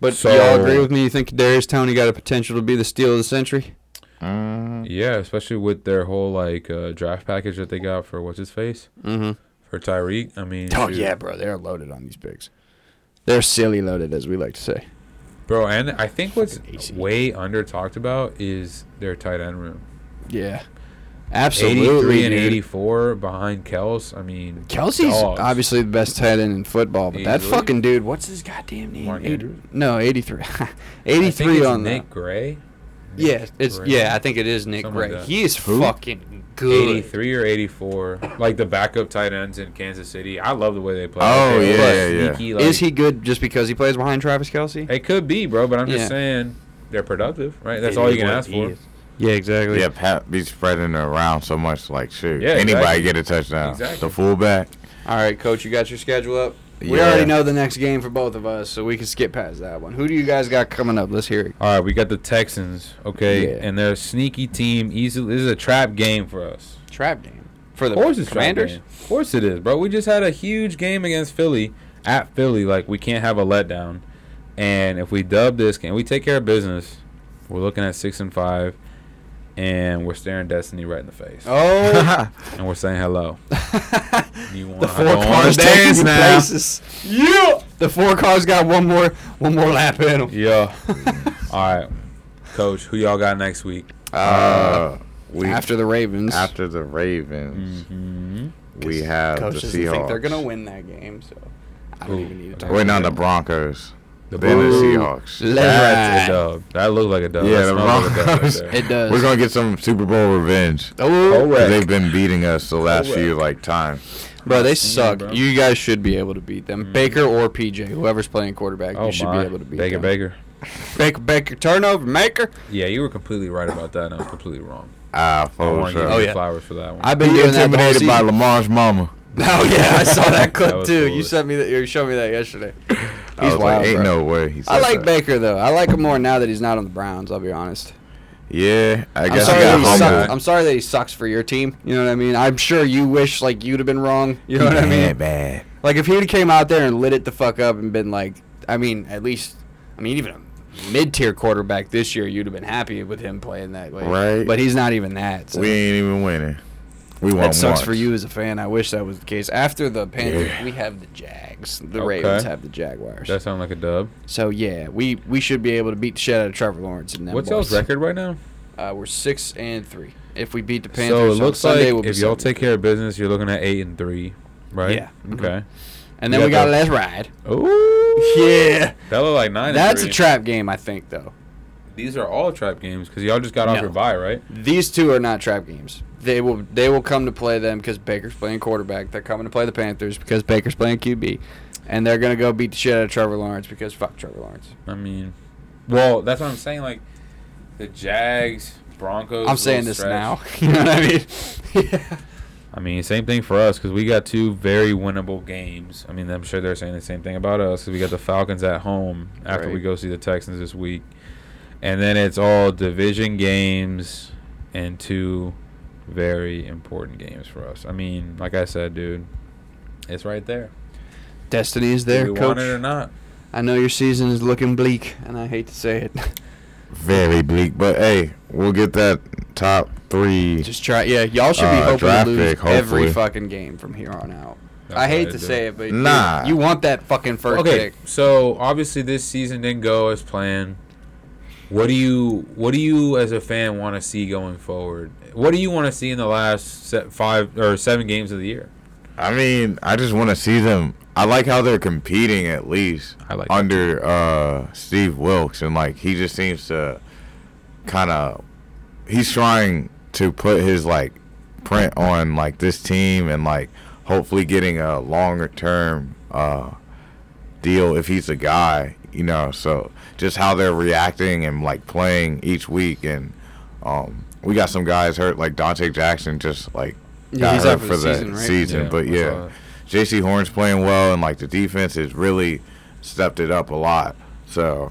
But So- y'all agree with me? You think Darius Toney got a potential to be the steal of the century? Mm, Yeah, especially with their whole like uh, draft package that they got for what's his face Mm-hmm. for Tyreek. I mean, Oh shoot. yeah, bro, they're loaded on these picks. They're silly loaded, as we like to say. bro. And I think what's AC. way under talked about is their tight end room. Yeah, absolutely. 83 and dude. 84 behind Kels. I mean, Kelce's dogs. obviously the best tight end in football, but that fucking dude, what's his goddamn name? Mark Eight- Andrews? no, 83. I think 83 it's on Nick the. Gray. Yeah, it's Gray. yeah, I think it is Nick Something Gray. like he is Who? fucking good. 83 or 84, like the backup tight ends in Kansas City. I love the way they play. Oh, They yeah, play yeah, yeah. sneaky, like- is he good just because he plays behind Travis Kelce? It could be, bro, but I'm just saying they're productive, right? That's It all is you can what ask for. is. Yeah, exactly. yeah, Pat be spreading it around so much. Like, shoot, Yeah, anybody exactly. get a touchdown. Exactly. The fullback. All right, coach, you got your schedule up. We Yeah. already know the next game for both of us, so we can skip past that one. Who do you guys got coming up? Let's hear it. All right, we got the Texans, okay, Yeah. and they're a sneaky team. Easily, this is a trap game for us. Trap game for the Of course, it's trap Commanders. game. Of course, it is, bro. We just had a huge game against Philly at Philly. Like we can't have a letdown, and if we dub this game, we take care of business. We're looking at six and five, and we're staring destiny right in the face, Oh, and we're saying hello. You want the four cars taking you places. Yeah, the four cars got one more one more lap in them. Yeah. All right, Coach. Who y'all got next week? Uh, we after the Ravens, after the Ravens, Mm-hmm. we have the coach doesn't think they're gonna win that game, so I don't Ooh. even need to talk. Waiting about on the. Broncos. The then the Seahawks. Let That's ride. a dub. That looked like a dub. Yeah, That the smelled like right It does. We're gonna get some Super Bowl revenge. Oh, 'Cause They've been beating us the last Correct. few like times. bro, they Yeah, suck. bro. You guys should be able to beat them. Mhm. Baker or PJ, whoever's playing quarterback, Oh you should my. be able to beat Baker, them. Baker. Baker, Baker, Baker, turnover maker. Yeah, you were completely right about that. and I was completely wrong. Ah, for want to give sure. Oh, yeah. flowers for that one. I've been He doing that intimidated by. Lamar's mama. Oh yeah, I saw that clip That was too. You sent me that. You showed me that yesterday. I He's wild, like, ain't bro. no way. He I like that. Baker though. I like him more now that he's not on the Browns. I'll be honest. Yeah, I I'm guess sorry, I that got he humble. sucks. I'm sorry that he sucks for your team. You know what I mean? I'm sure you wish like you'd have been wrong. You know what I mean? Bad. Like if he'd came out there and lit it the fuck up and been like, I mean, at least, I mean, even a mid-tier quarterback this year, you'd have been happy with him playing that way. Right. But he's not even that. So. We ain't even winning. We won That sucks once. for you as a fan. I wish that was the case. After the Panthers, Yeah. we have the Jags. The Okay. Ravens have the Jaguars. that sounded like a dub. so yeah, we we should be able to beat the shit out of Trevor Lawrence and them What's boys. y'all's record right now? Uh, we're six and three. If we beat the Panthers, So Panthers, it looks Sunday, like we'll if y'all take care of business, you're looking at eight and three, right? Yeah. Mhm. Okay. And then You we got got the- Let's Ride. Ooh. Yeah. That look like nine. and That's a trap game, I think, though. These are all trap games because y'all just got off No. your bye, right? These two are not trap games. They will they will come to play them because Baker's playing quarterback. They're coming to play the Panthers because Baker's playing QB, and they're gonna go beat the shit out of Trevor Lawrence because fuck Trevor Lawrence. I mean, well, that's what I'm saying. Like the Jags, Broncos. I'm saying little this stretch. now. you know what I mean? yeah. I mean, same thing for us because we got two very winnable games. I mean, I'm sure they're saying the same thing about us because we got the Falcons at home after we go see the Texans this week, and then it's all division games and two very important games for us. I mean, like I said, dude, it's right there. Destiny is there, Do we coach. want it or not? I know your season is looking bleak, and I hate to say it. Very bleak, but hey, we'll get that top three. Just try. Yeah, y'all should be Uh, hoping to lose pick, every fucking game from here on out. That's I hate what to do. say it, but dude, Nah. you want that fucking first okay, pick. so obviously this season didn't go as planned. What do you What do you as a fan want to see going forward? What do you want to see in the last five or seven games of the year? I mean, I just want to see them. I like how they're competing at least like under uh, Steve Wilks, and like he just seems to kind of he's trying to put his like print on like this team and like hopefully getting a longer term uh, deal if he's a guy, you know. So just how they're reacting and like playing each week, and um, we got some guys hurt like Donte Jackson just like Yeah, got he's hurt out for the the season, right? season, Yeah, but yeah. Jaycee Horn's playing well, and like the defense has really stepped it up a lot. So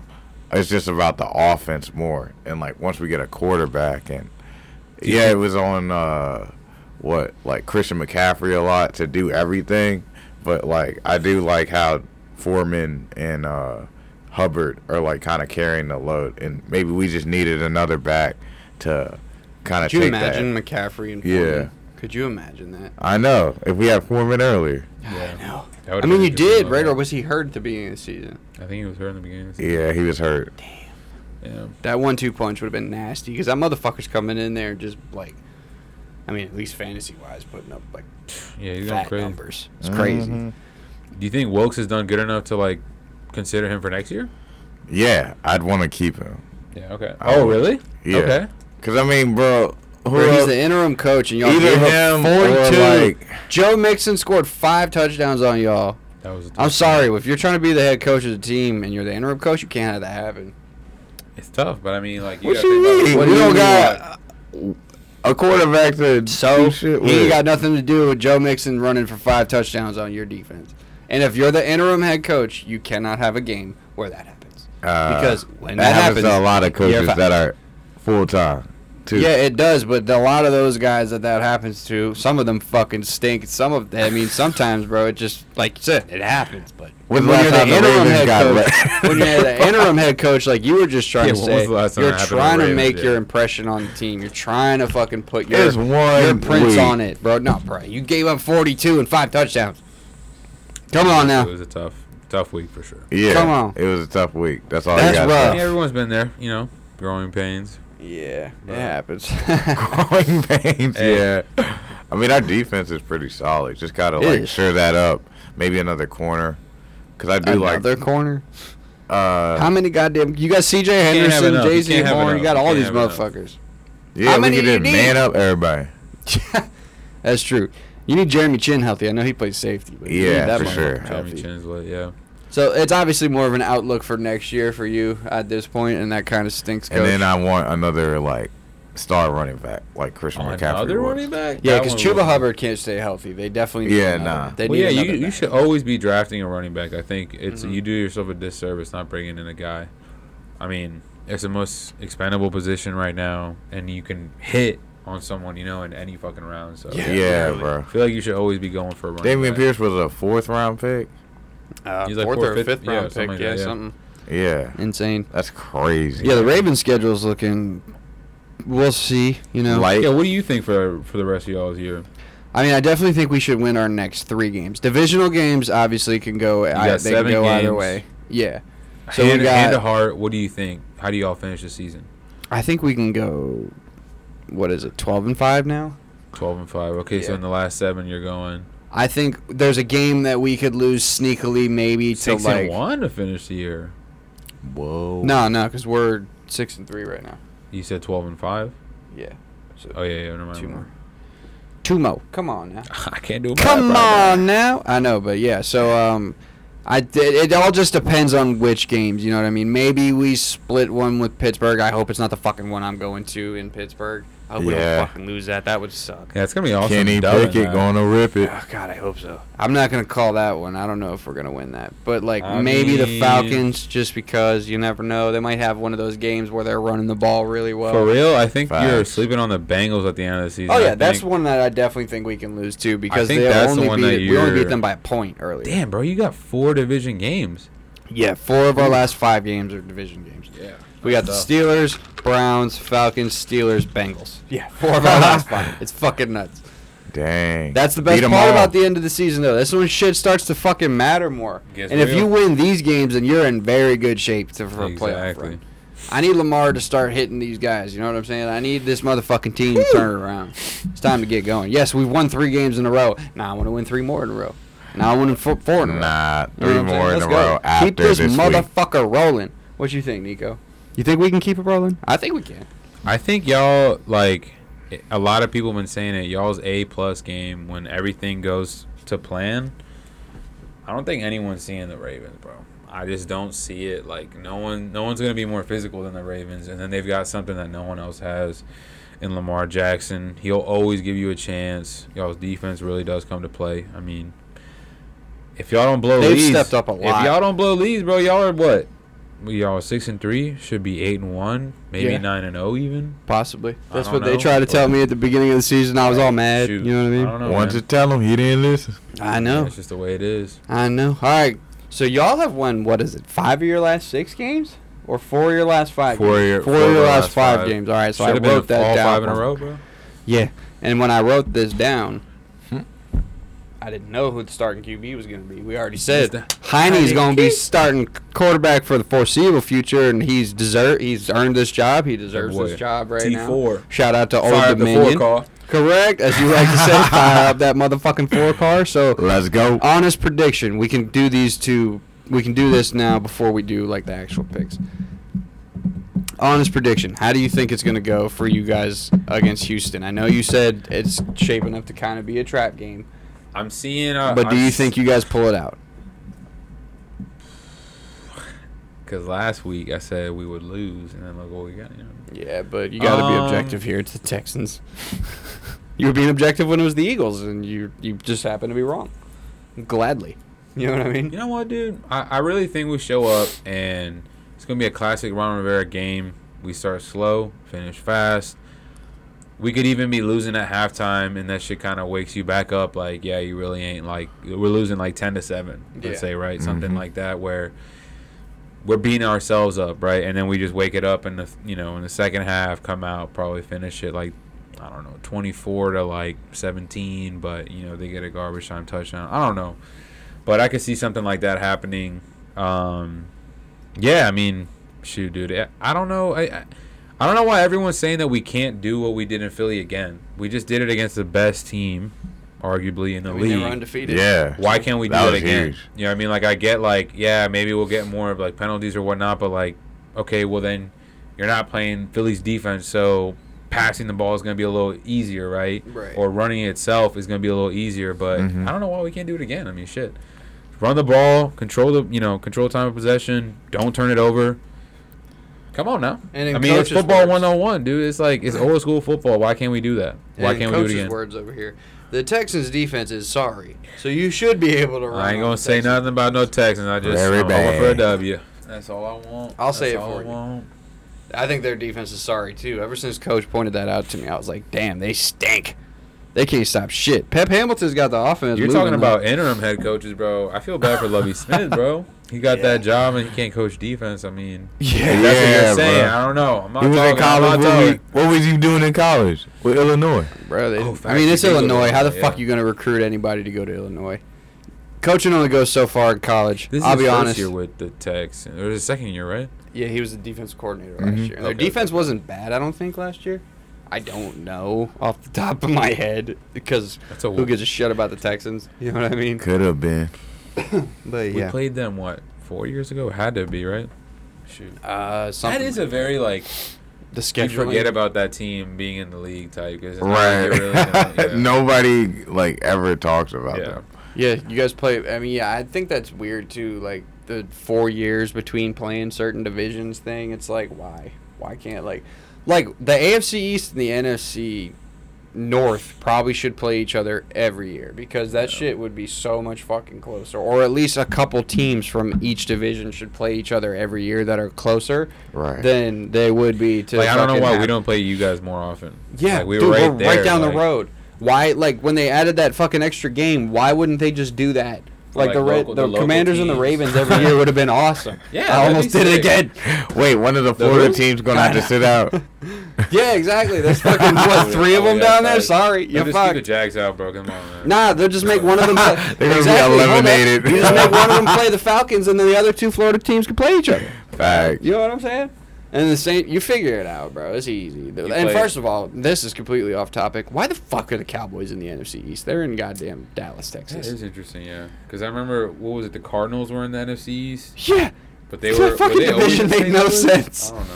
it's just about the offense more. And like once we get a quarterback and yeah, it was on uh what like Christian McCaffrey a lot to do everything, but like I do like how Foreman and uh Hubbard are like kind of carrying the load, and maybe we just needed another back to kind of Could you take imagine that. McCaffrey and Yeah. Could you imagine that? I know if we had Foreman earlier. Yeah. No. That I mean, you did, right? Or was he hurt at the beginning of the season? I think he was hurt in the beginning. Of the season. Yeah, he was hurt. Damn. Yeah. That one-two punch would have been nasty because that motherfucker's coming in there just like, I mean, at least fantasy-wise, putting up like Yeah, he's going fat crazy. numbers. It's crazy. Mhm. Do you think Wilks has done good enough to like consider him for next year? Yeah, I'd want to keep him. Yeah. Okay. I Oh, would. really? Yeah. Okay. Cause I mean, bro, who Bro, he's else- the interim coach, and y'all either gave him 42. like Joe Mixon scored five touchdowns on y'all. That was. A I'm sorry, if you're trying to be the head coach of the team and you're the interim coach, you can't have that happen. It's tough, but I mean, like, you what gotta you think about mean? What we do you don't mean, got a quarterback to So do shit he ain't with. got nothing to do with Joe Mixon running for five touchdowns on your defense. And if you're the interim head coach, you cannot have a game where that happens. Uh, because when that, that happens, to a lot of coaches that are full time too. Yeah, it does, but a lot of those guys that that happens to, some of them fucking stink. Some of them, I mean, sometimes, bro, it just like you said, it happens. But When's the when you're the interim head coach, when you're the interim head coach, like you were just trying Yeah, to when say, you're to trying to make your impression on the team. You're trying to fucking put your your prints on it, bro. No, bro, you gave up 42 and five touchdowns. Come on now. It was a tough, tough week for sure. Yeah, Come on. It was a tough week. That's all That's you rough. got. I mean, everyone's been there, you know, growing pains. Yeah, it But- happens. Growing pains. Hey. Yeah. I mean, our defense is pretty solid. Just gotta like is. shore that up. Maybe another corner. Cause I do Another like. corner. Uh, How many goddamn? You got C.J. have Henderson, enough. You J.C. can't have Horn. You enough. got You all can't these have enough. motherfuckers. yeah, how we many could do you just need? man up everybody. That's true. You need Jeremy Chinn healthy. I know he plays safety, but Yeah, that for sure. Jeremy. Chinn's lit, yeah. So it's obviously more of an outlook for next year for you at this point, and that kind of stinks. Coach. And then I want another like star running back like Christian McCaffrey. Another was. running back? yeah, because Chuba was- Hubbard can't stay healthy. They definitely need Yeah, another- nah. They Well, need yeah, you, another you should always be drafting a running back. I think it's Mhm. you do yourself a disservice not bringing in a guy. I mean, it's the most expendable position right now, and you can hit on someone you know in any fucking round. So Yeah. Yeah, really. bro. I feel like you should always be going for a running Dameon back. Pierce was a fourth round pick. Uh, He's like fourth fourth, or fifth- fifth yeah, round something pick. like yeah, that, yeah. something Yeah, insane. that's crazy. Yeah, the Ravens schedule's looking. We'll see. You know, Light. Yeah, what do you think for for the rest of y'all's year? I mean, I definitely think we should win our next three games. Divisional games obviously can go. I, they can seven go either games. way. Yeah. So hand, we got. hand to heart, what do you think? How do y'all finish the season? I think we can go. What is it? Twelve and five now. Twelve and five. Okay, so in the last seven, you're going I think there's a game that we could lose sneakily, maybe to six like. and one to finish the year. Whoa. No, no, because we're six and three right now. You said twelve and five. Yeah. So Oh yeah, yeah. Never mind. two more. Two more. Come on now. I can't do. It. Come math right on now. I know, but yeah. So um, I did. It all just depends on which games. You know what I mean? Maybe we split one with Pittsburgh. I hope it's not the fucking one I'm going to in Pittsburgh. I hope we Yeah. don't fucking lose that. That would suck. Yeah, it's gonna be awesome. Kenny dubbing Pickett that. going to rip it. Oh, God, I hope so. I'm not gonna call that one. I don't know if we're gonna win that, but like I maybe the mean- Falcons, just because you never know. They might have one of those games where they're running the ball really well. For real, I think you're Facts. sleeping on the Bengals at the end of the season. Oh I yeah, that's think- one that I definitely think we can lose too because think they that's the only one beat that we only beat you're- them by a point earlier. Damn, bro, you got four division games. Yeah, four of our last five games are division games. Yeah. We got the Steelers, Browns, Falcons, Steelers, Bengals. Yeah, four of our last five. It's fucking nuts. Dang. That's the best best 'em part all. about the end of the season, though. That's when shit starts to fucking matter more. Gets and if real. you win these games, then you're in very good shape to, for a playoff Exactly. run. I need Lamar to start hitting these guys. You know what I'm saying? I need this motherfucking team to turn it around. It's time to get going. Yes, we've won three games in a row. Now I want to win three more in a row. Now I want to four, four in a row. Nah, You know three what I'm saying? more in Let's a go. row after Keep this, this week. motherfucker rolling. What you think, Nico? You think we can keep it rolling? I think we can. I think y'all like a lot of people have been saying it. Y'all's A plus game when everything goes to plan. I don't think anyone's seeing the Ravens, bro. I just don't see it. Like no one, no one's gonna be more physical than the Ravens, and then they've got something that no one else has in Lamar Jackson. He'll always give you a chance. Y'all's defense really does come to play. I mean, if y'all don't blow leads. They've leads, stepped up a lot. If y'all don't blow leads, bro, y'all are what we are six and three. Should be eight and one, maybe Yeah. nine and zero even. Possibly. That's don't what they tried to tell me at the beginning of the season. I was all mad. Shoot. You know what I mean? I don't know. Wanted man. to tell him he didn't listen. I know. It's just the way it is. I know. All right. So y'all have won what is it? Five of your last six games, or four of your last five? Four games? year- four, four of of your last last five, five. games. All right. So Should I have been wrote that all down. five in a row, bro. Yeah. And when I wrote this down. I didn't know who the starting QB was going to be. We already said? Heine's going to be starting quarterback for the foreseeable future, and he's desert. He's earned this job. He deserves boy. this job right T now. four. Shout out to Old Fire the four Dominion. call. Correct, as you like to say, fire up that motherfucking four car. So Let's go. honest prediction. We can do these two. We can do this now before we do like the actual picks. Honest prediction. How do you think it's going to go for you guys against Houston? I know you said it's shaping up to kind of be a trap game, I'm seeing. Uh, but do you think you guys pull it out? Because last week I said we would lose, and then look what we got. You know? Yeah, but you got to be Um, objective here. It's the Texans. you were being objective when it was the Eagles, and you you just happened to be wrong. Gladly. You know what I mean? You know what, dude? I, I really think we show up and it's gonna be a classic Ron Rivera game. We start slow, finish fast. We could even be losing at halftime, and that shit kind of wakes you back up. Like, yeah, you really ain't like we're losing like ten to seven. Let's Yeah. say right, something Mhm. like that, where we're beating ourselves up, right, and then we just wake it up in the you know in the second half, come out, probably finish it like I don't know, twenty four to like seventeen, but you know they get a garbage time touchdown. I don't know. But I could see something like that happening. Um, yeah, I mean, shoot, dude. I- I don't know. I, I I don't know why everyone's saying that we can't do what we did in Philly again. We just did it against the best team, arguably in the we never league. undefeated. Yeah. Why can't we do That it was again? huge. You know what I mean? Like I get like, yeah, maybe we'll get more of like penalties or whatnot, but like, okay, well then you're not playing Philly's defense, so passing the ball is going to be a little easier, right? Right. Or running itself is going to be a little easier, but Mhm. I don't know why we can't do it again. I mean, shit. Run the ball, control the, you know, control time of possession, don't turn it over. Come on now. And I mean, it's coach's football words- 101, dude. It's like it's old school football. Why can't we do that? Why And can't we do it coach's again? words over here. The Texans defense is sorry, so you should be able to run. I ain't gonna say Texans. nothing about no Texans. I just Very I'm going for a bad. W. That's all I want. I'll say it all for I you. want. I think their defense is sorry too. Ever since Coach pointed that out to me, I was like, "Damn, they stink. They can't stop shit." Pep Hamilton's got the offense. You're talking though. about interim head coaches, bro. I feel bad for Lovie Smith, bro. He got Yeah. that job and he can't coach defense. I mean, yeah. if that's what Yeah, you're saying. bro. I don't know. I'm not He was talking. in college. What, was, what was he doing in college with Illinois? bro. They, Oh, I mean, it's did go to Illinois. How the Illinois, fuck yeah. you gonna recruit anybody to go to Illinois? Coaching only goes so far in college. This is I'll his be first honest. year with the Tex. It was his second year, right? Yeah, he was the defense coordinator last Mhm. year. And their defense okay. wasn't bad, I don't think, last year. I don't know off the top of my head because who gives a shit about the Texans? You know what I mean? Could have been. But We played them what four years ago? Had to be right. Shoot. uh, That something. is a very like the you schedule. forget about that team being in the league type because Right. Really yeah. Nobody like ever talks about Yeah. them. Yeah, you guys play. I mean, yeah, I think that's weird too. Like the four years between playing certain divisions thing. It's like why? Why can't like, like the AFC East and the NFC North probably should play each other every year because that Yeah. shit would be so much fucking closer. Or at least a couple teams from each division should play each other every year that are closer Right. than they would be to. Like I don't know why we don't play you guys more often. yeah, like, we dude, were right we're there, right down like- the road. Why, like, when they added that fucking extra game, why wouldn't they just do that? Like, Like the Ra- local- the, the local Commanders and the. Ravens every year would have been awesome. Yeah, I almost be did it again. Wait, one of the The Florida who? teams gonna have to sit out. Yeah, exactly. There's fucking what oh, three of Oh, them yeah, down there. Sorry, They'll you're just keep the. Jags out, bro. Come on, man. Nah, they'll just make one of them. Play. They're gonna be Exactly, hold eliminated. You just make one of them play the Falcons, and then the other two Florida teams can play each other. Fact. You know what I'm saying? And the same, you figure it out, bro. It's easy. and play- first of all, this is completely off topic. Why the fuck are the Cowboys in the NFC East? They're in goddamn Dallas, Texas. is interesting, yeah. Because I remember what was it? The Cardinals were in the NFC East, Yeah, but they That were. fucking were they division made no Louis? sense. I don't know,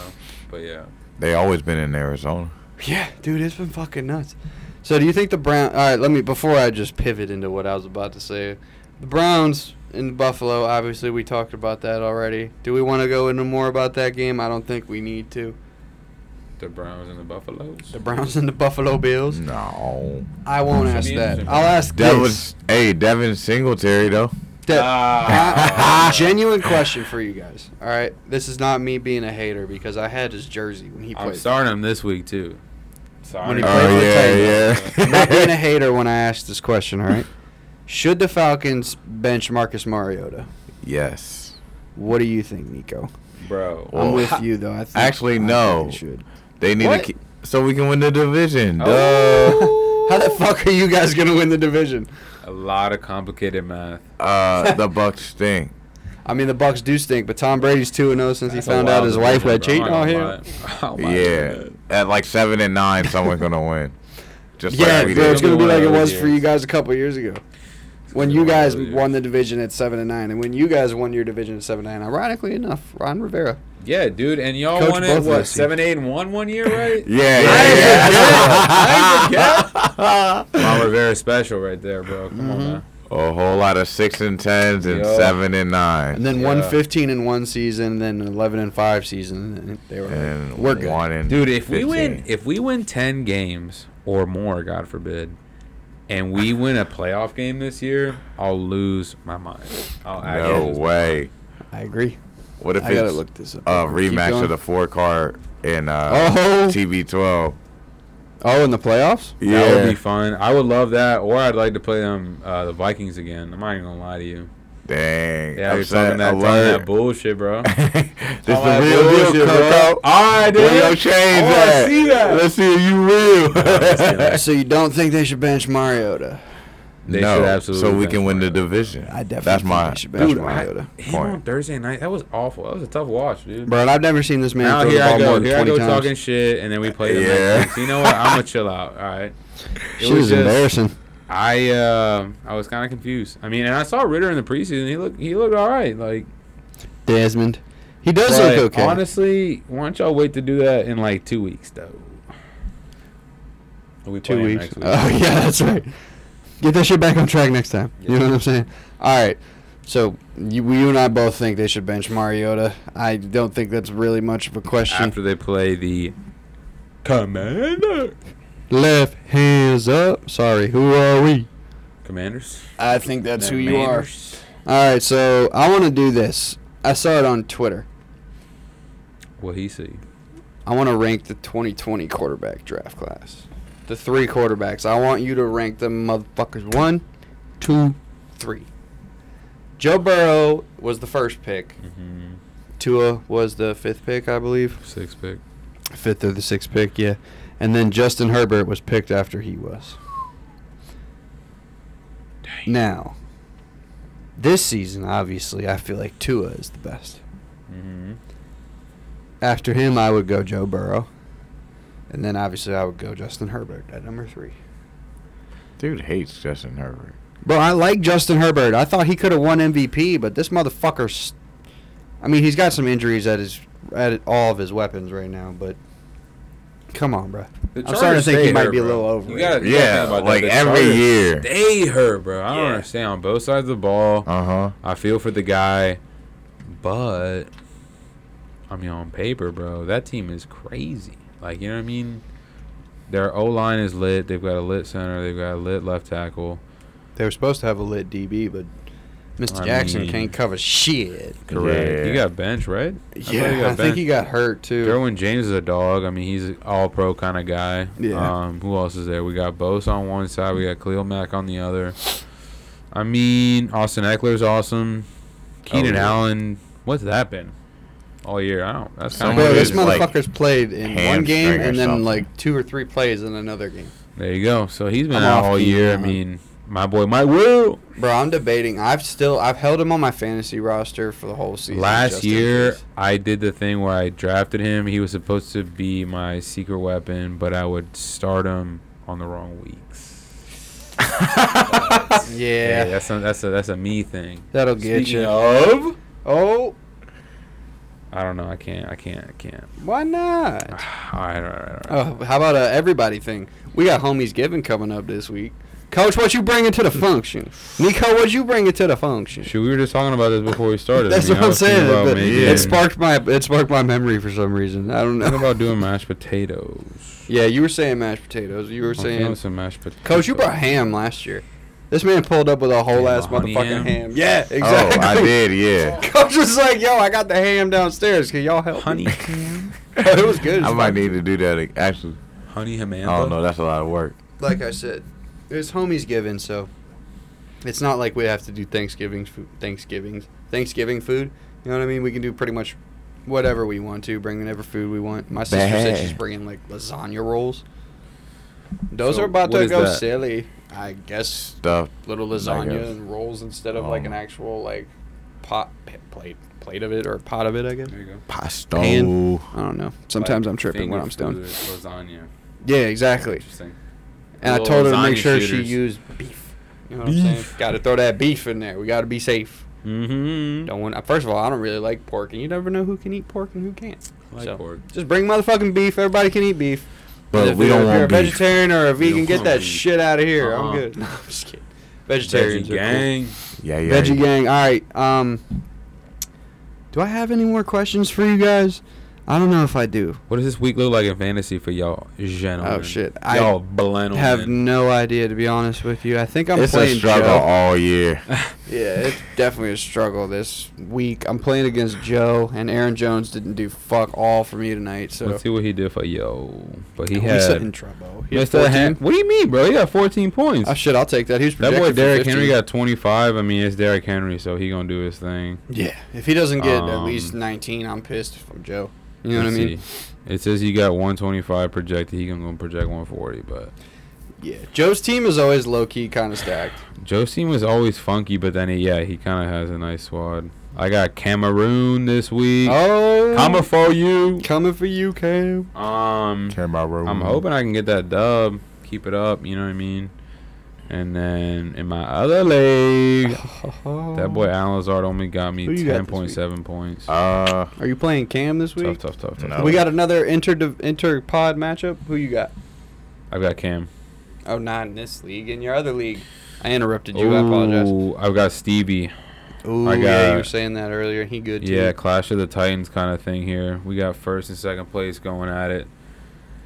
but yeah. They always been in Arizona. yeah, dude, it's been fucking nuts. So, do you think the Brown? All right, let me before I just pivot into what I was about to say. The Browns in Buffalo. Obviously, we talked about that already. Do we want to go into more about that game? I don't think we need to. The Browns and the Buffaloes. The Browns and the Buffalo Bills. No. I won't Should ask that. I'll ask Devin, this. hey, Devin Singletary though. De- Ah. genuine question for you guys. All right, this is not me being a hater because I had his jersey when he I'm played. starting him this week too. When he Sorry. played Oh for the yeah, Titans. yeah. not being a hater when I asked this question. All right, should the Falcons bench Marcus Mariota? yes. What do you think, Nico? bro. I'm with ha- you though. I think, actually, I no. they should. They need What? to keep so we can win the division. Oh. How the fuck are you guys gonna win the division? A lot of complicated math. Uh, the Bucks stink. I mean, the Bucks do stink, but Tom Brady's two and zero since That's he found out wild his wife division, had bro. cheating on him. Oh yeah, God. at like seven and nine, someone's gonna win. Just Yeah, like we bro, did. it's gonna be like it was for you guys a couple years ago. When you be one of guys won the division at seven and nine, and when you guys won your division at seven and nine, ironically enough, Ron Rivera. Yeah, dude, and y'all Coach won it what seven, eight, and one one year, right? Yeah, I yeah, yeah. Ron Rivera special right there, bro. Come on, Mhm. man. A whole lot of six and tens and Yo. seven and nine. And then won Yeah. 15 in one season, then 11 and five season. And they were and we're good. and Dude, if we win, if we win ten games or more, God forbid, and we win a playoff game this year, I'll lose my mind. I'll no actually way. I agree. What if I it's look this up. a rematch going. of the four car in uh, Oh. TB12? Oh, in the playoffs? mind. That would be fun. I would love that, or I'd like to play them uh, the Vikings again. I'm not even gonna lie to you. Dang. Yeah, you're upset talking that, talking that bullshit, bro. this is the real bullshit, deal, bro. All right, dude. Where your change oh, I wanna see that. Let's see if you real. So you don't think they should bench Mariota? They no, should absolutely so we can win the division. I definitely That's think my they should bench Dude, Mariota. I, him on Thursday night, that was awful. That was a tough watch, dude. Bro, I've never seen this man now throw here the I go. more than Here I go times. talking shit, and then we play the Yeah. next week. So you know what? I'm gonna chill out. All right. It She was just- embarrassing. I uh, I was kind of confused. I mean, and I saw Ridder in the preseason. He looked he looked all right. Like, Desmond. He does look okay. honestly, why don't y'all wait to do that in like two weeks though? We Two weeks. next week. Oh, yeah, that's right. Get that shit back on track next time. You know what I'm saying? All right. So you, you and I both think they should bench Mariota. I don't think that's really much of a question. After they play the Commander Left hands up. Sorry, who are we? Commanders. I think that's who you are. Commanders. All right, so I want to do this. I saw it on Twitter. What he see? I want to rank the 2020 quarterback draft class. The three quarterbacks. I want you to rank them motherfuckers one, two, three. Joe Burrow was the first pick. Mm-hmm. Tua was the fifth pick, I believe. Sixth pick. Fifth or the sixth pick, yeah. And then Justin Herbert was picked after he was. Now, this season, obviously, I feel like Tua is the best. Mm-hmm. After him, I would go Joe Burrow. And then obviously I would go Justin Herbert at number three. Dude hates Justin Herbert. Bro, I like Justin Herbert. I thought he could have won MVP, but this motherfucker's. I mean, he's got some injuries at his at all of his weapons right now, but come on, bro. The I'm starting to think he stay might hurt, be a little over You it. gotta, Yeah, about like that. Every Chargers year. Stay hurt, bro. I don't Yeah. understand. On both sides of the ball, Uh huh. I feel for the guy, but I mean, on paper, bro, that team is crazy. Like, you know what I mean? Their O line is lit. They've got a lit center. They've got a lit left tackle. They were supposed to have a lit DB, but Mr. I Jackson mean- can't cover shit. Correct. Yeah. You got bench, right? I he Yeah, got I think he got hurt too. Derwin James is a dog. I mean, he's an all pro kind of guy. Yeah. Um, who else is there? We got Bosa on one side. We got Khalil Mack on the other. I mean, Austin Ekeler's awesome. Keenan yeah. Allen, what's that been? All year. I don't. That's kind Some Bro, of of this it is like motherfucker's played in one game and then something. like two or three plays in another game. There you go. So he's been I'm out all Keenan year. I mean, my boy Mike Will. Bro, I'm debating. I've still I've held him on my fantasy roster for the whole season. Last year. I did the thing where I drafted him. He was supposed to be my secret weapon, but I would start him on the wrong weeks. yeah, that's a, that's a that's a me thing. that'll get Speaking you. of, oh, I don't know. I can't. I can't. I can't. why not? all right, all right, all right. Oh, how about a everybody thing? We got homies giving coming up this week. Coach, what you bringing to the function? Nico, what you bringing to the function? Shoot, we were just talking about this before we started. That's I mean, what I I'm saying. about But making- it sparked my it sparked my memory for some reason. I don't Think know. about doing mashed potatoes. Yeah, you were saying mashed potatoes. You were I'm saying, some mashed potatoes. Coach, you brought ham last year. This man pulled up with a whole ass motherfucking ham? ham. Yeah, Oh, exactly. I did, yeah. Coach was like, "Yo, I got the ham downstairs. Can y'all help Honey me?" ham. Oh, it was good. I might need to do that. Actually, Honey ham. Oh don't. That's a lot of work. like I said, it's homies giving, so it's not like we have to do Thanksgiving food. Thanksgivings, Thanksgiving food. You know what I mean? We can do pretty much whatever we want to. Bring whatever food we want. My sister said she's bringing like lasagna rolls. Those So are about to go that? silly. I guess Stuff. little lasagna guess. and rolls instead of like Oh. an actual like pot p- plate plate of it or pot of it. I guess. There you go. Pasta. I don't know. Sometimes Like I'm tripping when I'm stoned. Lasagna. Yeah, exactly. Interesting. And I told her to make sure she used beef. You know what I'm saying? Beef. Got to throw that beef in there. We got to be safe. Mm-hmm. Don't want. First of all, I don't really like pork, and you never know who can eat pork and who can't. like so, pork. Just bring motherfucking beef. Everybody can eat beef. But if we don't if you're a want beef. vegetarian or a vegan, don't get that beef. shit out of here. I'm Uh-uh. good. No, I'm just kidding. Veggie Vegetarians are cool. gang. Yeah, yeah. Veggie gang. All right. Um, do I have any more questions for you guys? I don't know if I do. What does this week look like in fantasy for y'all, gentlemen? Oh shit. I Y'all blend have no idea to be honest with you. I think I'm It's a playing struggle Joe. all year. Yeah, it's definitely a struggle this week. I'm playing against Joe, and Aaron Jones didn't do fuck all for me tonight. So Let's see what he did for yo. But he Oh, had. he's in trouble. He had Mr. 14. What do you mean, bro? He got 14 points. Oh shit, I'll take that. He was that boy Derrick Henry got 25. I mean, it's Derrick Henry, so he gonna do his thing. Yeah, if he doesn't get at Um, least 19, I'm pissed from Joe. You know what I mean? see. It says he got 125 projected. He gonna go project 140, but Yeah, Joe's team is always low key kind of stacked. Joe's team was always funky, but then he, yeah, he kind of has a nice squad. I got Cameroon this week. Oh, Coming for you. coming for you, Cam. Um, Care about road. I'm hoping I can get that dub. Keep it up. You know what I mean. And then in my other league, that boy Allen Lazard only got me Who you got this 10.7 points. Uh, Are you playing Cam this week? tough, tough, tough, tough. No. We got another inter inter pod matchup. Who you got? I've got Cam. Oh, not in this league. In your other league. I interrupted you. I apologize. Ooh, I've got Stevie. Ooh, I yeah, got- you were saying that earlier. He good too. Yeah, Clash of the Titans kind of thing here. We got first and second place going at it.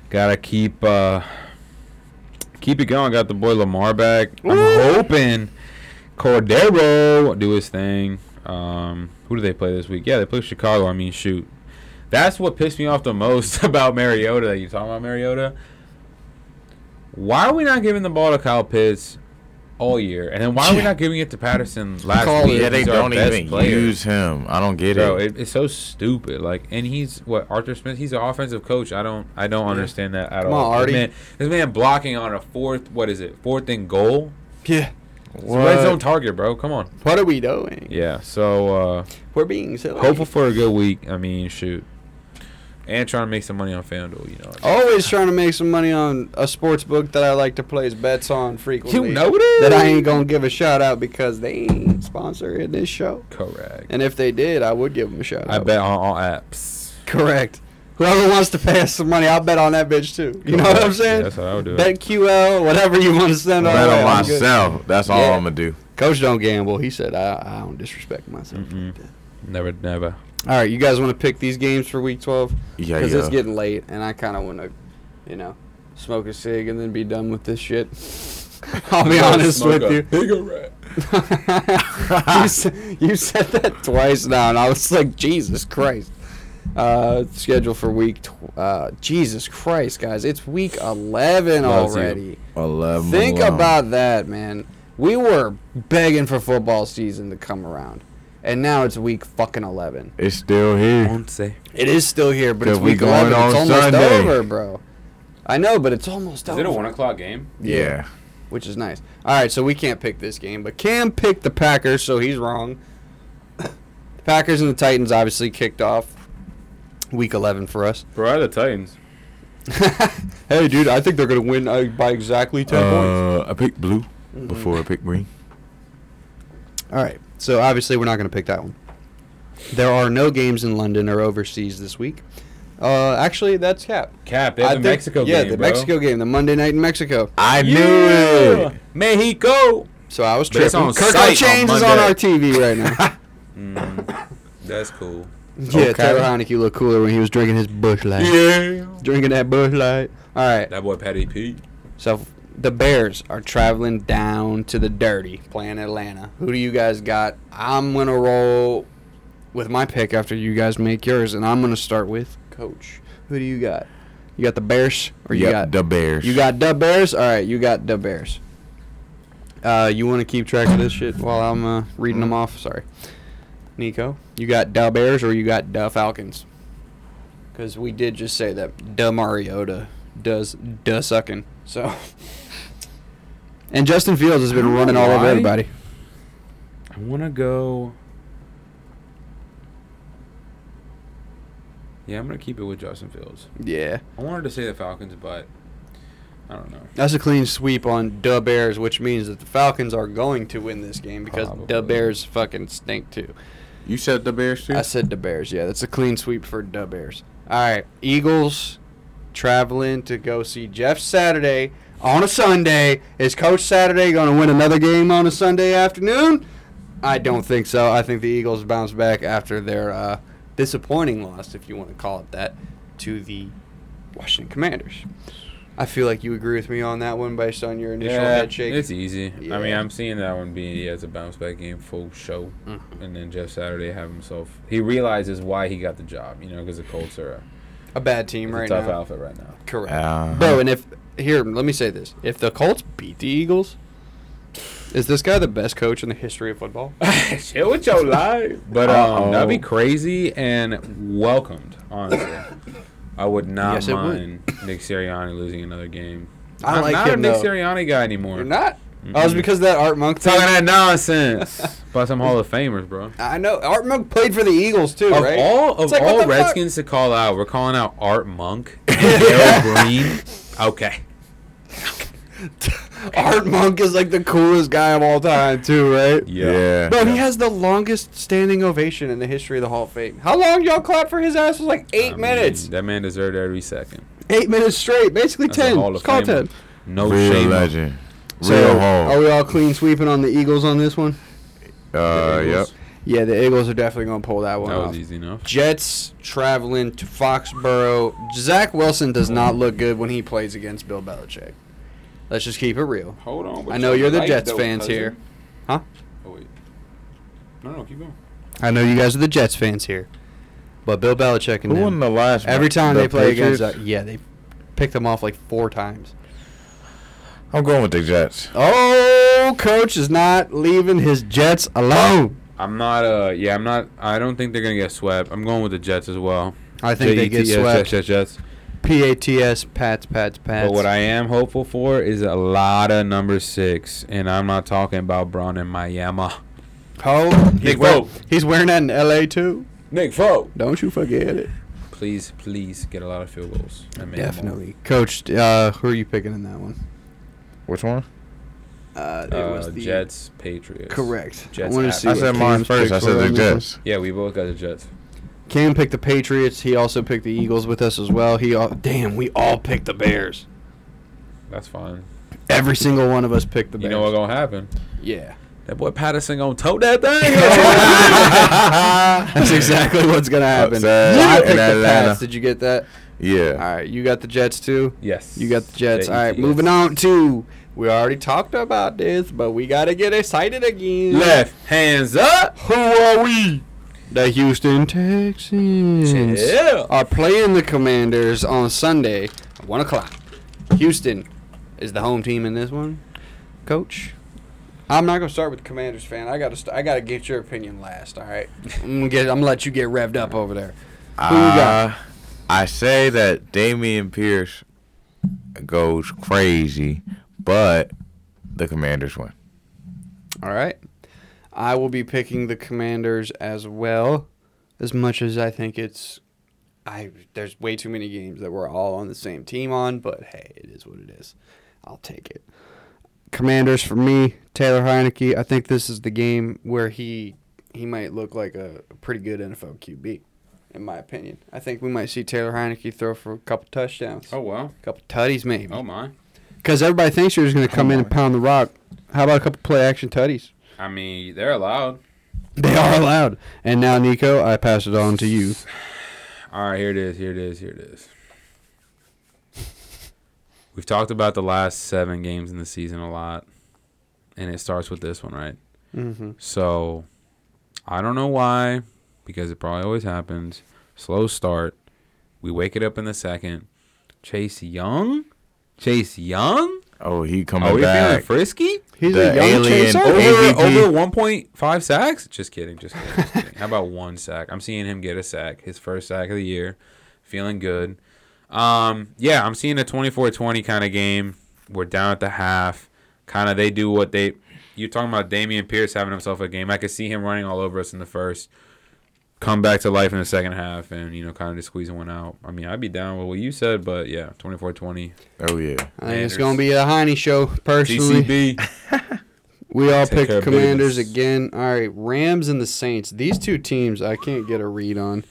Gotta keep uh keep it going. Got the boy Lamar back. I'm hoping Cordero do his thing. Um, who do they play this week? Yeah, they play Chicago. I mean, shoot, that's what pissed me off the most about Mariota. That You talking about Mariota? Why are we not giving the ball to Kyle Pitts all year, and then why are we not giving it to Patterson last Call week? yeah, they don't even player. use him. I don't get Bro, it. it, it's so stupid. Like, and he's what Arthur Smith. He's an offensive coach. I don't, I don't Yeah. understand that at Come all. on, Artie. Man, this man blocking on a fourth. What is it? Fourth and goal. Yeah. It's a red zone target, bro. Come on. What are we doing? Yeah. So uh We're being silly. hopeful for a good week. I mean, shoot, and trying to make some money on FanDuel. You know. Always trying to make some money on a sports book that I like to place bets on frequently. You know it That I ain't gonna give a shout out because they ain't sponsoring this show. Correct. And if they did, I would give them a shout I out. I bet on all apps. Correct. Whoever wants to pay us some money, I'll bet on that bitch too. You know what I'm saying? Yeah, that's how I would do. Bet QL, whatever you want to send our Bet on I'm good. myself. That's all Yeah. I'm gonna do. Coach don't gamble. He said I, I don't disrespect myself. That. Never, never. All right, you guys want to pick these games for week 12? Yeah, Because yeah. it's getting late, and I kind of want to, you know, smoke a cig and then be done with this shit. I'll be honest with you. you, said, you said that twice now, and I was like, Jesus Christ. Uh, schedule for week. Tw- uh, Jesus Christ, guys, it's week 11 Loves you. already. Eleven. Think alone. about that, man. We were begging for football season to come around, and now it's week fucking 11. It's still here. Once. It is still here, but it's week going 11. It's almost Sunday. over, bro. I know, but it's almost Is over. it a one o'clock game? Yeah. which is nice. All right, so we can't pick this game, but Cam picked the Packers, so he's wrong. the Packers and the Titans obviously kicked off week 11 for us. Bro, I had the Titans. hey, dude, I think they're going to win uh, by exactly 10 points. Uh, I picked blue Mhm. before I picked green. All right, so obviously we're not going to pick that one. There are no games in London or overseas this week. Uh, actually, that's Cap. Cap, have I the think- Mexico yeah, game, Yeah, the bro. Mexico game, the Monday night in Mexico. I Yeah! knew it. Mexico. So I was tripping. on Kirko site on Chains is on our TV right now. Mm, that's cool. yeah, Okay. Taylor Heinicke looked cooler when he was drinking his Busch Light. Yeah. Drinking that Busch Light. All right. That boy Patty P. So the Bears are traveling down to the dirty, playing Atlanta. Who do you guys got? I'm gonna roll with my pick after you guys make yours, and I'm gonna start with Coach. Who do you got? You got the Bears, or you Yep, got the Bears. you got the Bears? All right, you got the Bears. Uh, you want to keep track of this shit while I'm uh, reading them off? Sorry, Nico. You got the Bears or you got the Falcons? Because we did just say that the Mariota does the sucking. So, and Justin Fields has been running all over everybody. I want to go. Yeah, I'm gonna keep it with Justin Fields. Yeah, I wanted to say the Falcons, but I don't know. that's a clean sweep on the Bears, which means that the Falcons are going to win this game because the Probably. Bears fucking stink too. You said the Bears too. I said the Bears. Yeah, that's a clean sweep for the Bears. All right, Eagles traveling to go see Jeff Saturday on a Sunday. Is Coach Saturday going to win another game on a Sunday afternoon? I don't think so. I think the Eagles bounce back after their uh, disappointing loss, if you want to call it that, to the Washington Commanders. I feel like you agree with me on that one based on your initial yeah, head shake. it's easy. I mean, I'm seeing that one being yeah, it's a bounce back game, full show, Mhm. and then Jeff Saturday have himself. He realizes why he got the job, you know, because the Colts are a bad team right a tough now. outfit right now. Correct. Uh-huh. Bro, and if here, let me say this: if the Colts beat the Eagles, is this guy the best coach in the history of football? Chill with your life. But um, that'd be crazy and welcomed, honestly. I would not Yes, it would. mind Nick Sirianni losing another game. I I'm like not him, a Nick though. Sirianni guy anymore. You're not. Oh, it's Mm-mm. because of that Art Monk thing. Talking that nonsense about some Hall of Famers, bro. I know Art Monk played for the Eagles too, Of right? all of like, all the fuck? Redskins to call out, we're calling out Art Monk, and Darrell Green. Okay, Art Monk is like the coolest guy of all time too, right? Yeah. Bro, he has the longest standing ovation in the history of the Hall of Fame. How long y'all clap for his ass? It was like eight I mean, minutes. that man deserved every second. Eight minutes straight, basically That's a ten. Hall of Let's call ten. No Real shame. legend. So, home. are we all clean sweeping on the Eagles on this one? uh, yep. Yeah, the Eagles are definitely gonna pull that one That off. was easy enough. Jets traveling to Foxborough. Zach Wilson does not look good when he plays against Bill Belichick. Let's just keep it real. Hold on. I know you're the Jets fans here. Huh? Oh wait. No, no, keep going. I know you guys are the Jets fans here, but Bill Belichick and Who won them, the last? every time The they play against, uh, yeah, they picked them off like four times. I'm going with the Jets. Oh, coach is not leaving his Jets alone. I'm not. Uh, yeah, I'm not. I don't think they're gonna get swept. I'm going with the Jets as well. I think they get J-E-T-S, swept. Jets, Jets, Jets. P A T S, Pats, Pats, Pats. But what I am hopeful for is a lot of number six, and I'm not talking about Braun and Miami. oh, he's, Nick wear- Foles. he's wearing that in L.A. too. Nick Foe. Don't you forget it. Please, please get a lot of field goals. and make them all. Definitely, Coach. Uh, who are you picking in that one? Which one? Uh, it Uh, was the Jets, Patriots. Correct. Jets I wanna see I said mine first. I said the on this one. Jets. Yeah, we both got the Jets. Cam picked the Patriots. He also picked the Eagles with us as well. He all, damn, we all picked the Bears. That's fine. Every single one of us picked the You know what's gonna happen? Yeah. That boy Patterson gonna tote that thing. That's exactly what's gonna happen. Upset I picked the Atlanta. Pats. Did you get that? Yeah. All right, you got the Jets too. yes. You got the Jets. All right, moving on to. We already talked about this, but we gotta get excited again. Left hands up. Who are we? The Houston Texans Yeah. are playing the Commanders on Sunday at 1 o'clock. Houston is the home team in this one. Coach, I'm not going to start with the Commanders fan. I got to st- I got to get your opinion last, all right? I'm going to I'm gonna let you get revved up over there. Who you uh, got? I say that Dameon Pierce goes crazy, but the Commanders win. All right. I will be picking the Commanders as well, as much as I think it's. I there's way too many games that we're all on the same team on, but hey, it is what it is. I'll take it. Commanders for me, Taylor Heinicke. I think this is the game where he he might look like a pretty good NFL QB, in my opinion. I think we might see Taylor Heinicke throw for a couple touchdowns, Oh wow. a couple tutties maybe. Oh my. Because everybody thinks you're just going to come in and pound the rock. How about a couple play action tutties? I mean, they're allowed. They are allowed. And now, Nico, I pass it on to you. All right, here it is. Here it is. Here it is. We've talked about the last seven games in the season a lot, and it starts with this one, right? Mm-hmm. So I don't know why, because it probably always happens. Slow start. We wake it up in the second. Chase Young? Chase Young? Oh, he coming Are we feeling frisky? He's The a young alien chaser. over- Over over 1.5 sacks? Just kidding, just kidding. just kidding. How about one sack? I'm seeing him get a sack, his first sack of the year. Feeling good. Um, yeah, I'm seeing a 24-20 kind of game. We're down at the half. Kind of they do what they you're talking about Dameon Pierce having himself a game. I could see him running all over us in the first. Come back to life in the second half and, you know, kind of just squeezing one out. I mean, I'd be down with what you said, but yeah, 24-20. Oh yeah. I think it's gonna be a Heine show. Personally, TCB. we all Take picked Commanders business. again. All right, Rams and the Saints. These two teams, I can't get a read on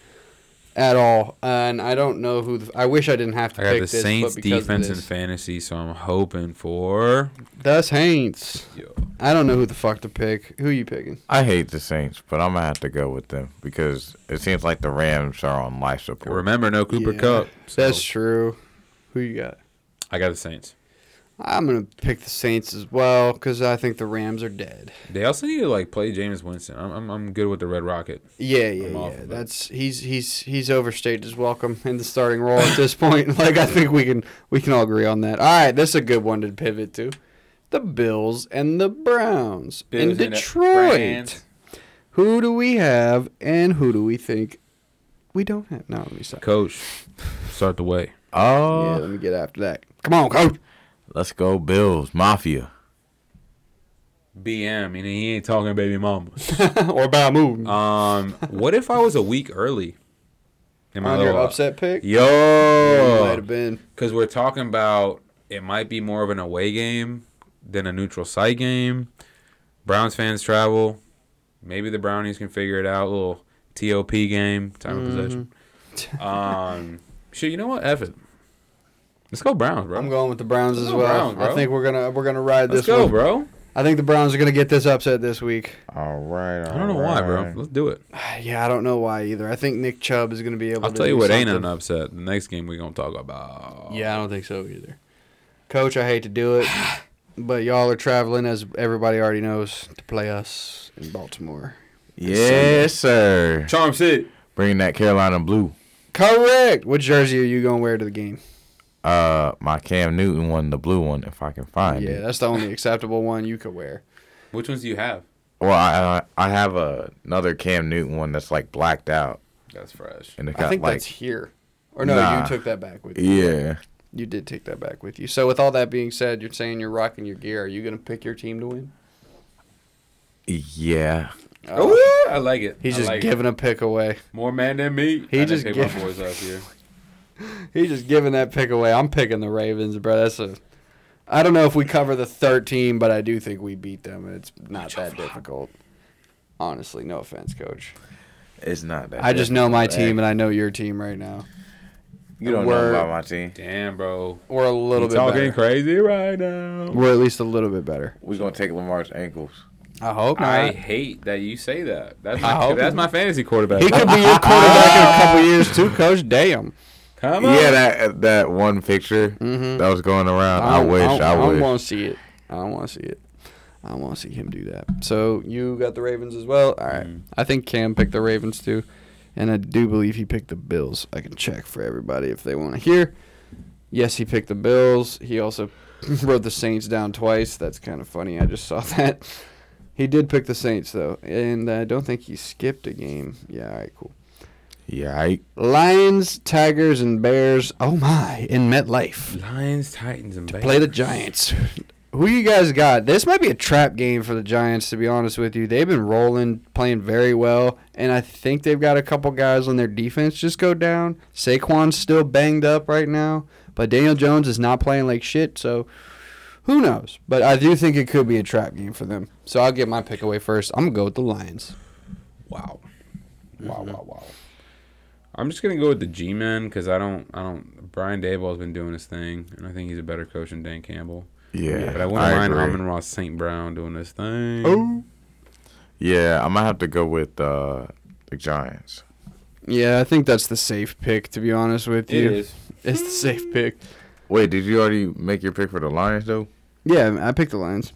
at all, and I don't know who. The, I wish I didn't have to I got pick the this, Saints but because of defense in fantasy, so I'm hoping for. The Saints. Yo. I don't know who the fuck to pick. Who you picking? I hate the Saints, but I'm gonna have to go with them because it seems like the Rams are on life support. Remember, no Cooper Yeah, Kupp. So That's true. Who you got? I got the Saints. I'm gonna pick the Saints as well because I think the Rams are dead. They also need to like play Jameis Winston. I'm, I'm, I'm good with the Red Rocket. Yeah, yeah, I'm yeah. off it. That's he's he's he's overstayed his welcome in the starting role at this point. Like I think we can we can all agree on that. All right, this is a good one to pivot to. The Bills and the Browns in Detroit. Who do we have and who do we think we don't have? No, let me stop. Coach, start the way. Oh, Yeah, let me get after that. Come on, coach. Let's go Bills Mafia. BM, and he ain't talking baby mama. or about move. Um, what if I was a week early? Am I on a your upset pick. Yo, You might have been. because we're talking about it might be more of an away game than a neutral site game. Browns fans travel. Maybe the Brownies can figure it out. little TOP game, time of possession. Um, shit, you know what? F it. Let's go Browns, bro. I'm going with the Browns Let's as go well. Browns, I think we're gonna we're gonna ride Let's this go, one. bro. I think the Browns are gonna get this upset this week. All right. I don't know why, bro. Let's do it. Yeah, I don't know why either. I think Nick Chubb is gonna be able. To. I'll to tell you do what ain't an upset. The next game we're gonna talk about. Yeah, I don't think so either. Coach, I hate to do it, but y'all are traveling, as everybody already knows, to play us in Baltimore. Yes, sir. Charm City. Bringing that Carolina blue. Correct. What jersey are you gonna wear to the game? Uh, my Cam Newton one, the blue one, if I can find yeah, it. Yeah, that's the only acceptable one you could wear. Which ones do you have? Well, I I I have a, another Cam Newton one that's like blacked out, That's fresh. and it I got think like that's here. Or no, Nah. you took that back with you. yeah. You did take that back with you. So with all that being said, you're saying you're rocking your gear. Are you gonna pick your team to win? Yeah. Oh, I like it. He's I just like giving a pick away. more man than me. He I just just pick give- my boys up here. He's just giving that pick away. I'm picking the Ravens, bro. That's a. I don't know if we cover the 13, but I do think we beat them, it's not that difficult. Honestly, no offense, coach. It's not that. I just know my difficult, team, eh? and I know your team right now. You don't We're- know about my team. Damn, bro. We're a little You bit talking better. crazy right now. We're at least a little bit better. We're gonna take Lamar's ankles. I hope not. I hate that you say that. That's I my, hope- that's my fantasy quarterback. he could be your quarterback in a couple years too, coach. Damn. Come on. Yeah, that that one picture Mhm. that was going around. I, don't- wish. don't- I, I don't want to see it. I don't want to see it. I don't want to see him do that. So you got the Ravens as well. All right. Mhm. I think Cam picked the Ravens too, and I do believe he picked the Bills. I can check for everybody if they want to hear. Yes, he picked the Bills. He also wrote the Saints down twice. That's kind of funny. I just saw that. He did pick the Saints though, and I don't think he skipped a game. Yeah. All right. Cool. Yeah, Lions, Tigers, and Bears. Oh my! In MetLife. Lions, Titans, and Bears. play the Giants. Who you guys got? This might be a trap game for the Giants, to be honest with you. They've been rolling, playing very well, and I think they've got a couple guys on their defense just go down. Saquon's still banged up right now, but Daniel Jones is not playing like shit, so who knows? But I do think it could be a trap game for them. So I'll get my pick away first. I'm gonna go with the Lions. Wow. Wow, Mhm. wow, wow. I'm just gonna go with the G men because I don't, I don't. Brian Daboll's been doing his thing, and I think he's a better coach than Dan Campbell. yeah. but I wouldn't mind agree. Amon-Ra St. Brown doing this thing. Oh. Yeah, I might have to go with uh, the Giants. Yeah, I think that's the safe pick. To be honest with you, is. it's the safe pick. Wait, did you already make your pick for the Lions though? Yeah, I picked the Lions.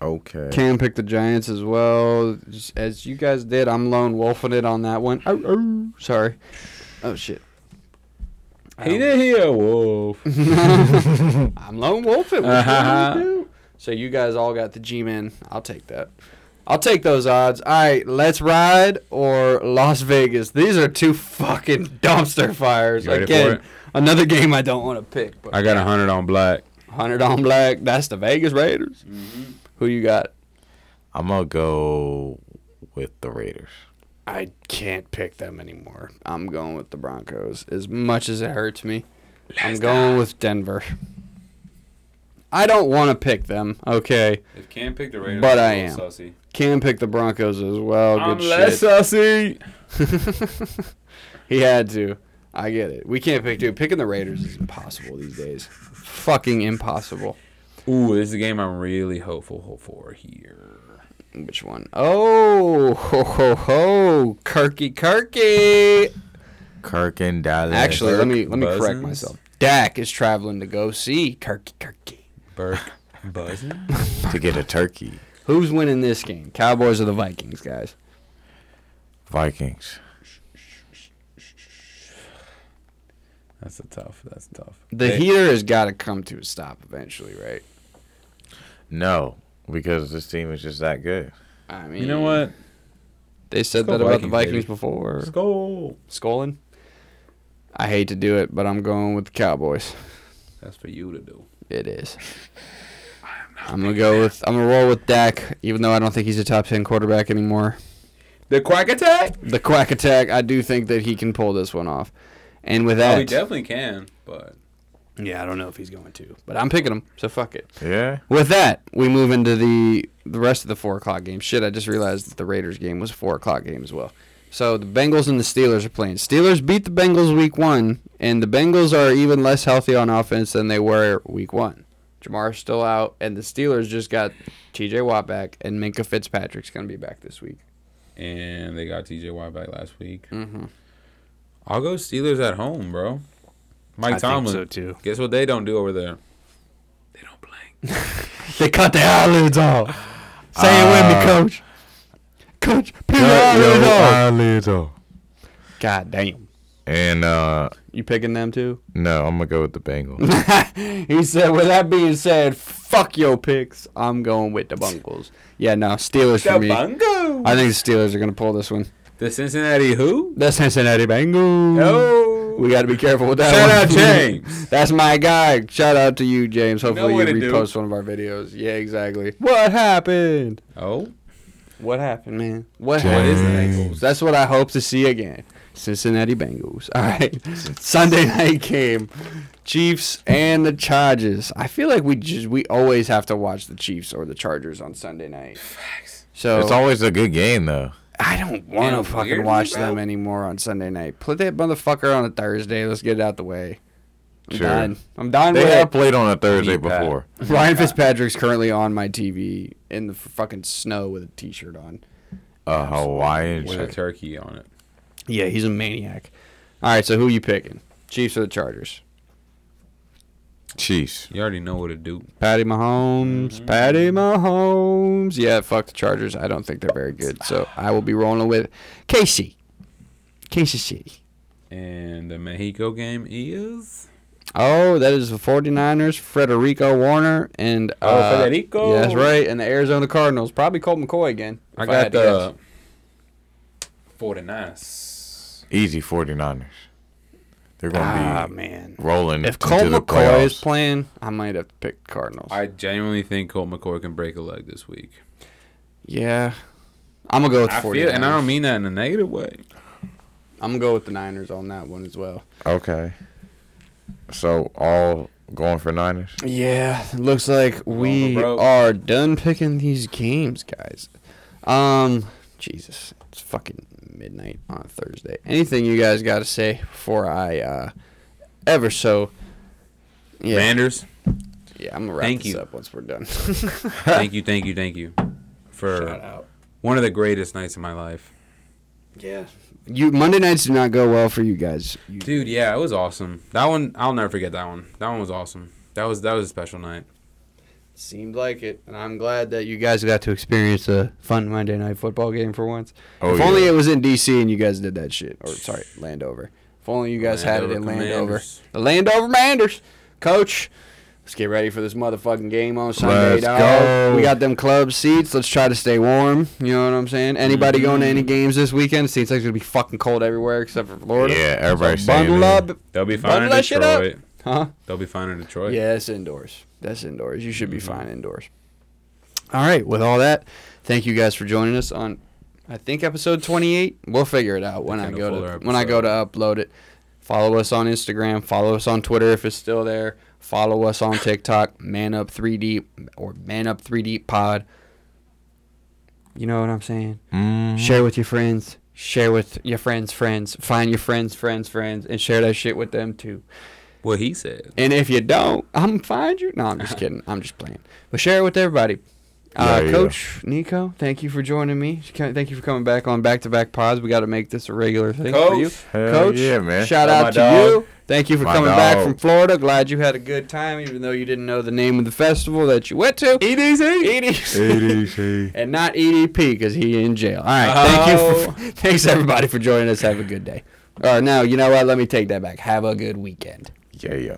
Okay. Cam picked the Giants as well, just as you guys did. I'm lone wolfing it on that one. Oh, oh, sorry. Oh shit. He did hear wolf. I'm lone wolfing. What Uh-huh. me do? So you guys all got the G-man. I'll take that. I'll take those odds. All right, let's ride or Las Vegas. These are two fucking dumpster fires. You ready for Again, another game I don't want to pick. But I got a hundred on black. hundred on black. That's the Vegas Raiders. Mm-hmm. Who you got? I'm gonna go with the Raiders. I can't pick them anymore. I'm going with the Broncos. As much as it hurts me, I'm going with Denver. I don't want to pick them. Okay, If Cam picked the Raiders, But I'm I a little am. Sussy. can pick the Broncos as well. I'm Good less shit. sussy. he had to. I get it. We can't pick, dude. Picking the Raiders is impossible these days. Fucking impossible. Ooh, this is a game I'm really hopeful for here. Which one? Oh, ho ho ho, Kirky Kirky. Kirk and Dallas. Actually, let me let me correct myself. Dak is traveling to go see Kirky Kirky. Burke buzzing. to get a turkey. Who's winning this game? Cowboys or the Vikings, guys? Vikings. That's a tough. That's tough. The Hey, heater has got to come to a stop eventually, right? No, because this team is just that good. I mean, You know what? They said that go about the Vikings, Vikings baby. before. Let's. Skolin. I hate to do it, but I'm going with the Cowboys. That's for you to do. It is. I'm gonna go with. I'm gonna roll with Dak, even though I don't think he's a top ten quarterback anymore. The quack attack. The quack attack. I do think that he can pull this one off. And with Oh, he definitely can. But yeah, I don't know if he's going to, but I'm picking him. So fuck it. Yeah. With that, we move into the the rest of the four o'clock game. Shit, I just realized that the Raiders game was a four o'clock game as well. So the Bengals and the Steelers are playing. Steelers beat the Bengals week one, and the Bengals are even less healthy on offense than they were week one. Ja'Marr's still out, and the Steelers just got T.J. Watt back, and Minkah Fitzpatrick's gonna be back this week. and they got T.J. Watt back last week. Mm-hmm. I'll go Steelers at home, bro. Mike I Tomlin. think so too. Guess what they don't do over there? They don't blink. They cut the eyelids off. Say it with me, Uh, Coach. Coach, put your eyelids off. eyelids off. God damn. And uh You picking them too? no, I'm gonna go with the Bengals. he said, with that being said, fuck your picks. I'm going with the Bungles. Yeah, no, Steelers for me. Bungo. I think the Steelers are going to pull this one. The Cincinnati who? The Cincinnati Bengals. Oh. We got to be careful with that Shout one. out James. That's my guy. Shout out to you, James. Hopefully you, to do. repost one of our videos. Yeah, exactly. What happened? Oh. What happened, man? What, What is the happened? That's what I hope to see again. Cincinnati Bengals. All right. Sunday night game. Chiefs and the Chargers. I feel like we just we always have to watch the Chiefs or the Chargers on Sunday night. Facts. So it's always a good game though. I don't want to fucking watch bro. them anymore on Sunday night. Put that motherfucker on a Thursday. Let's get it out the way. I'm Sure. done. I'm done They with have it. played on a Thursday before. Ryan Fitzpatrick's currently on my TV in the fucking snow with a t-shirt on. A Hawaiian With a turkey on it. Yeah, he's a maniac. All right, so who are you picking? Chiefs or the Chargers? Chiefs. You already know what to do. Patty Mahomes. Patty Mahomes. Yeah, fuck the Chargers. I don't think they're very good. So I will be rolling with Casey. Casey City. And the Mexico game is Oh, that is the 49ers, Frederico Warner, and Oh, uh, Federico. Yeah, that's right. And the Arizona Cardinals. Probably Colt McCoy again. I got had to the guess. 49ers. Easy 49ers. They're going to Ah, be man. rolling If Colt the McCoy is playing, I might have picked Cardinals. I genuinely think Colt McCoy can break a leg this week. yeah. I'm going to go with the I feel, and I don't mean that in a negative way. I'm going to go with the Niners on that one as well. Okay. So all going for Niners? Yeah, looks like we are done picking these games, guys. Um, Jesus, it's fucking midnight on Thursday. Anything you guys got to say before I uh ever so? Yeah, Manders, yeah, I'm gonna wrap Thank this you. up once we're done. thank you, thank you, thank you for out. one of the greatest nights of my life. Yeah, you Monday nights do not go well for you guys. You, Dude, yeah, it was awesome. That one, I'll never forget that one. That one was awesome. That was that was a special night. Seemed like it, and I'm glad that you guys got to experience a fun Monday night football game for once. Oh, if only it was in DC and you guys did that shit. Or sorry, Landover. If only you guys had it in Landover Landover. The Landover Manders. Coach, let's get ready for this motherfucking game on Sunday, Let's dog. go. We got them club seats. Let's try to stay warm. You know what I'm saying? Anybody mm-hmm. going to any games this weekend? Seems like it's gonna be fucking cold everywhere except for Florida. Yeah, everybody's so saying bundle up. They'll be fine Bundle in that shit up. Huh? They'll be fine in Detroit. Yeah, it's indoors. That's indoors. You should be Mm-hmm. fine indoors. All right. With all that, thank you guys for joining us on, I think episode 28. We'll figure it out when I go to when I go to upload it. Follow us on Instagram. Follow us on Twitter if it's still there. Follow us on TikTok. Man up 3D or Man up 3D Pod. You know what I'm saying? Mm. Share with your friends. Share with your friends' friends. Find your friends' friends' friends, and share that shit with them too. What he said. And if you don't, I'm gonna find you. No, I'm just kidding. I'm just playing. But share it with everybody. Uh, Yeah, yeah. Coach Nico, thank you for joining me. Thank you for coming back on back to back pods. We got to make this a regular thing for you. Coach. Yeah, man. shout Love out to dog. you. Thank you for My coming back from Florida. Glad you had a good time, even though you didn't know the name of the festival that you went to. EDC. EDC. ADC. and not EDP because he in jail. All right. Thank you. Oh. For, thanks everybody for joining us. Have a good day. Or no, you know what? Let me take that back. Have a good weekend. Yeah, yeah.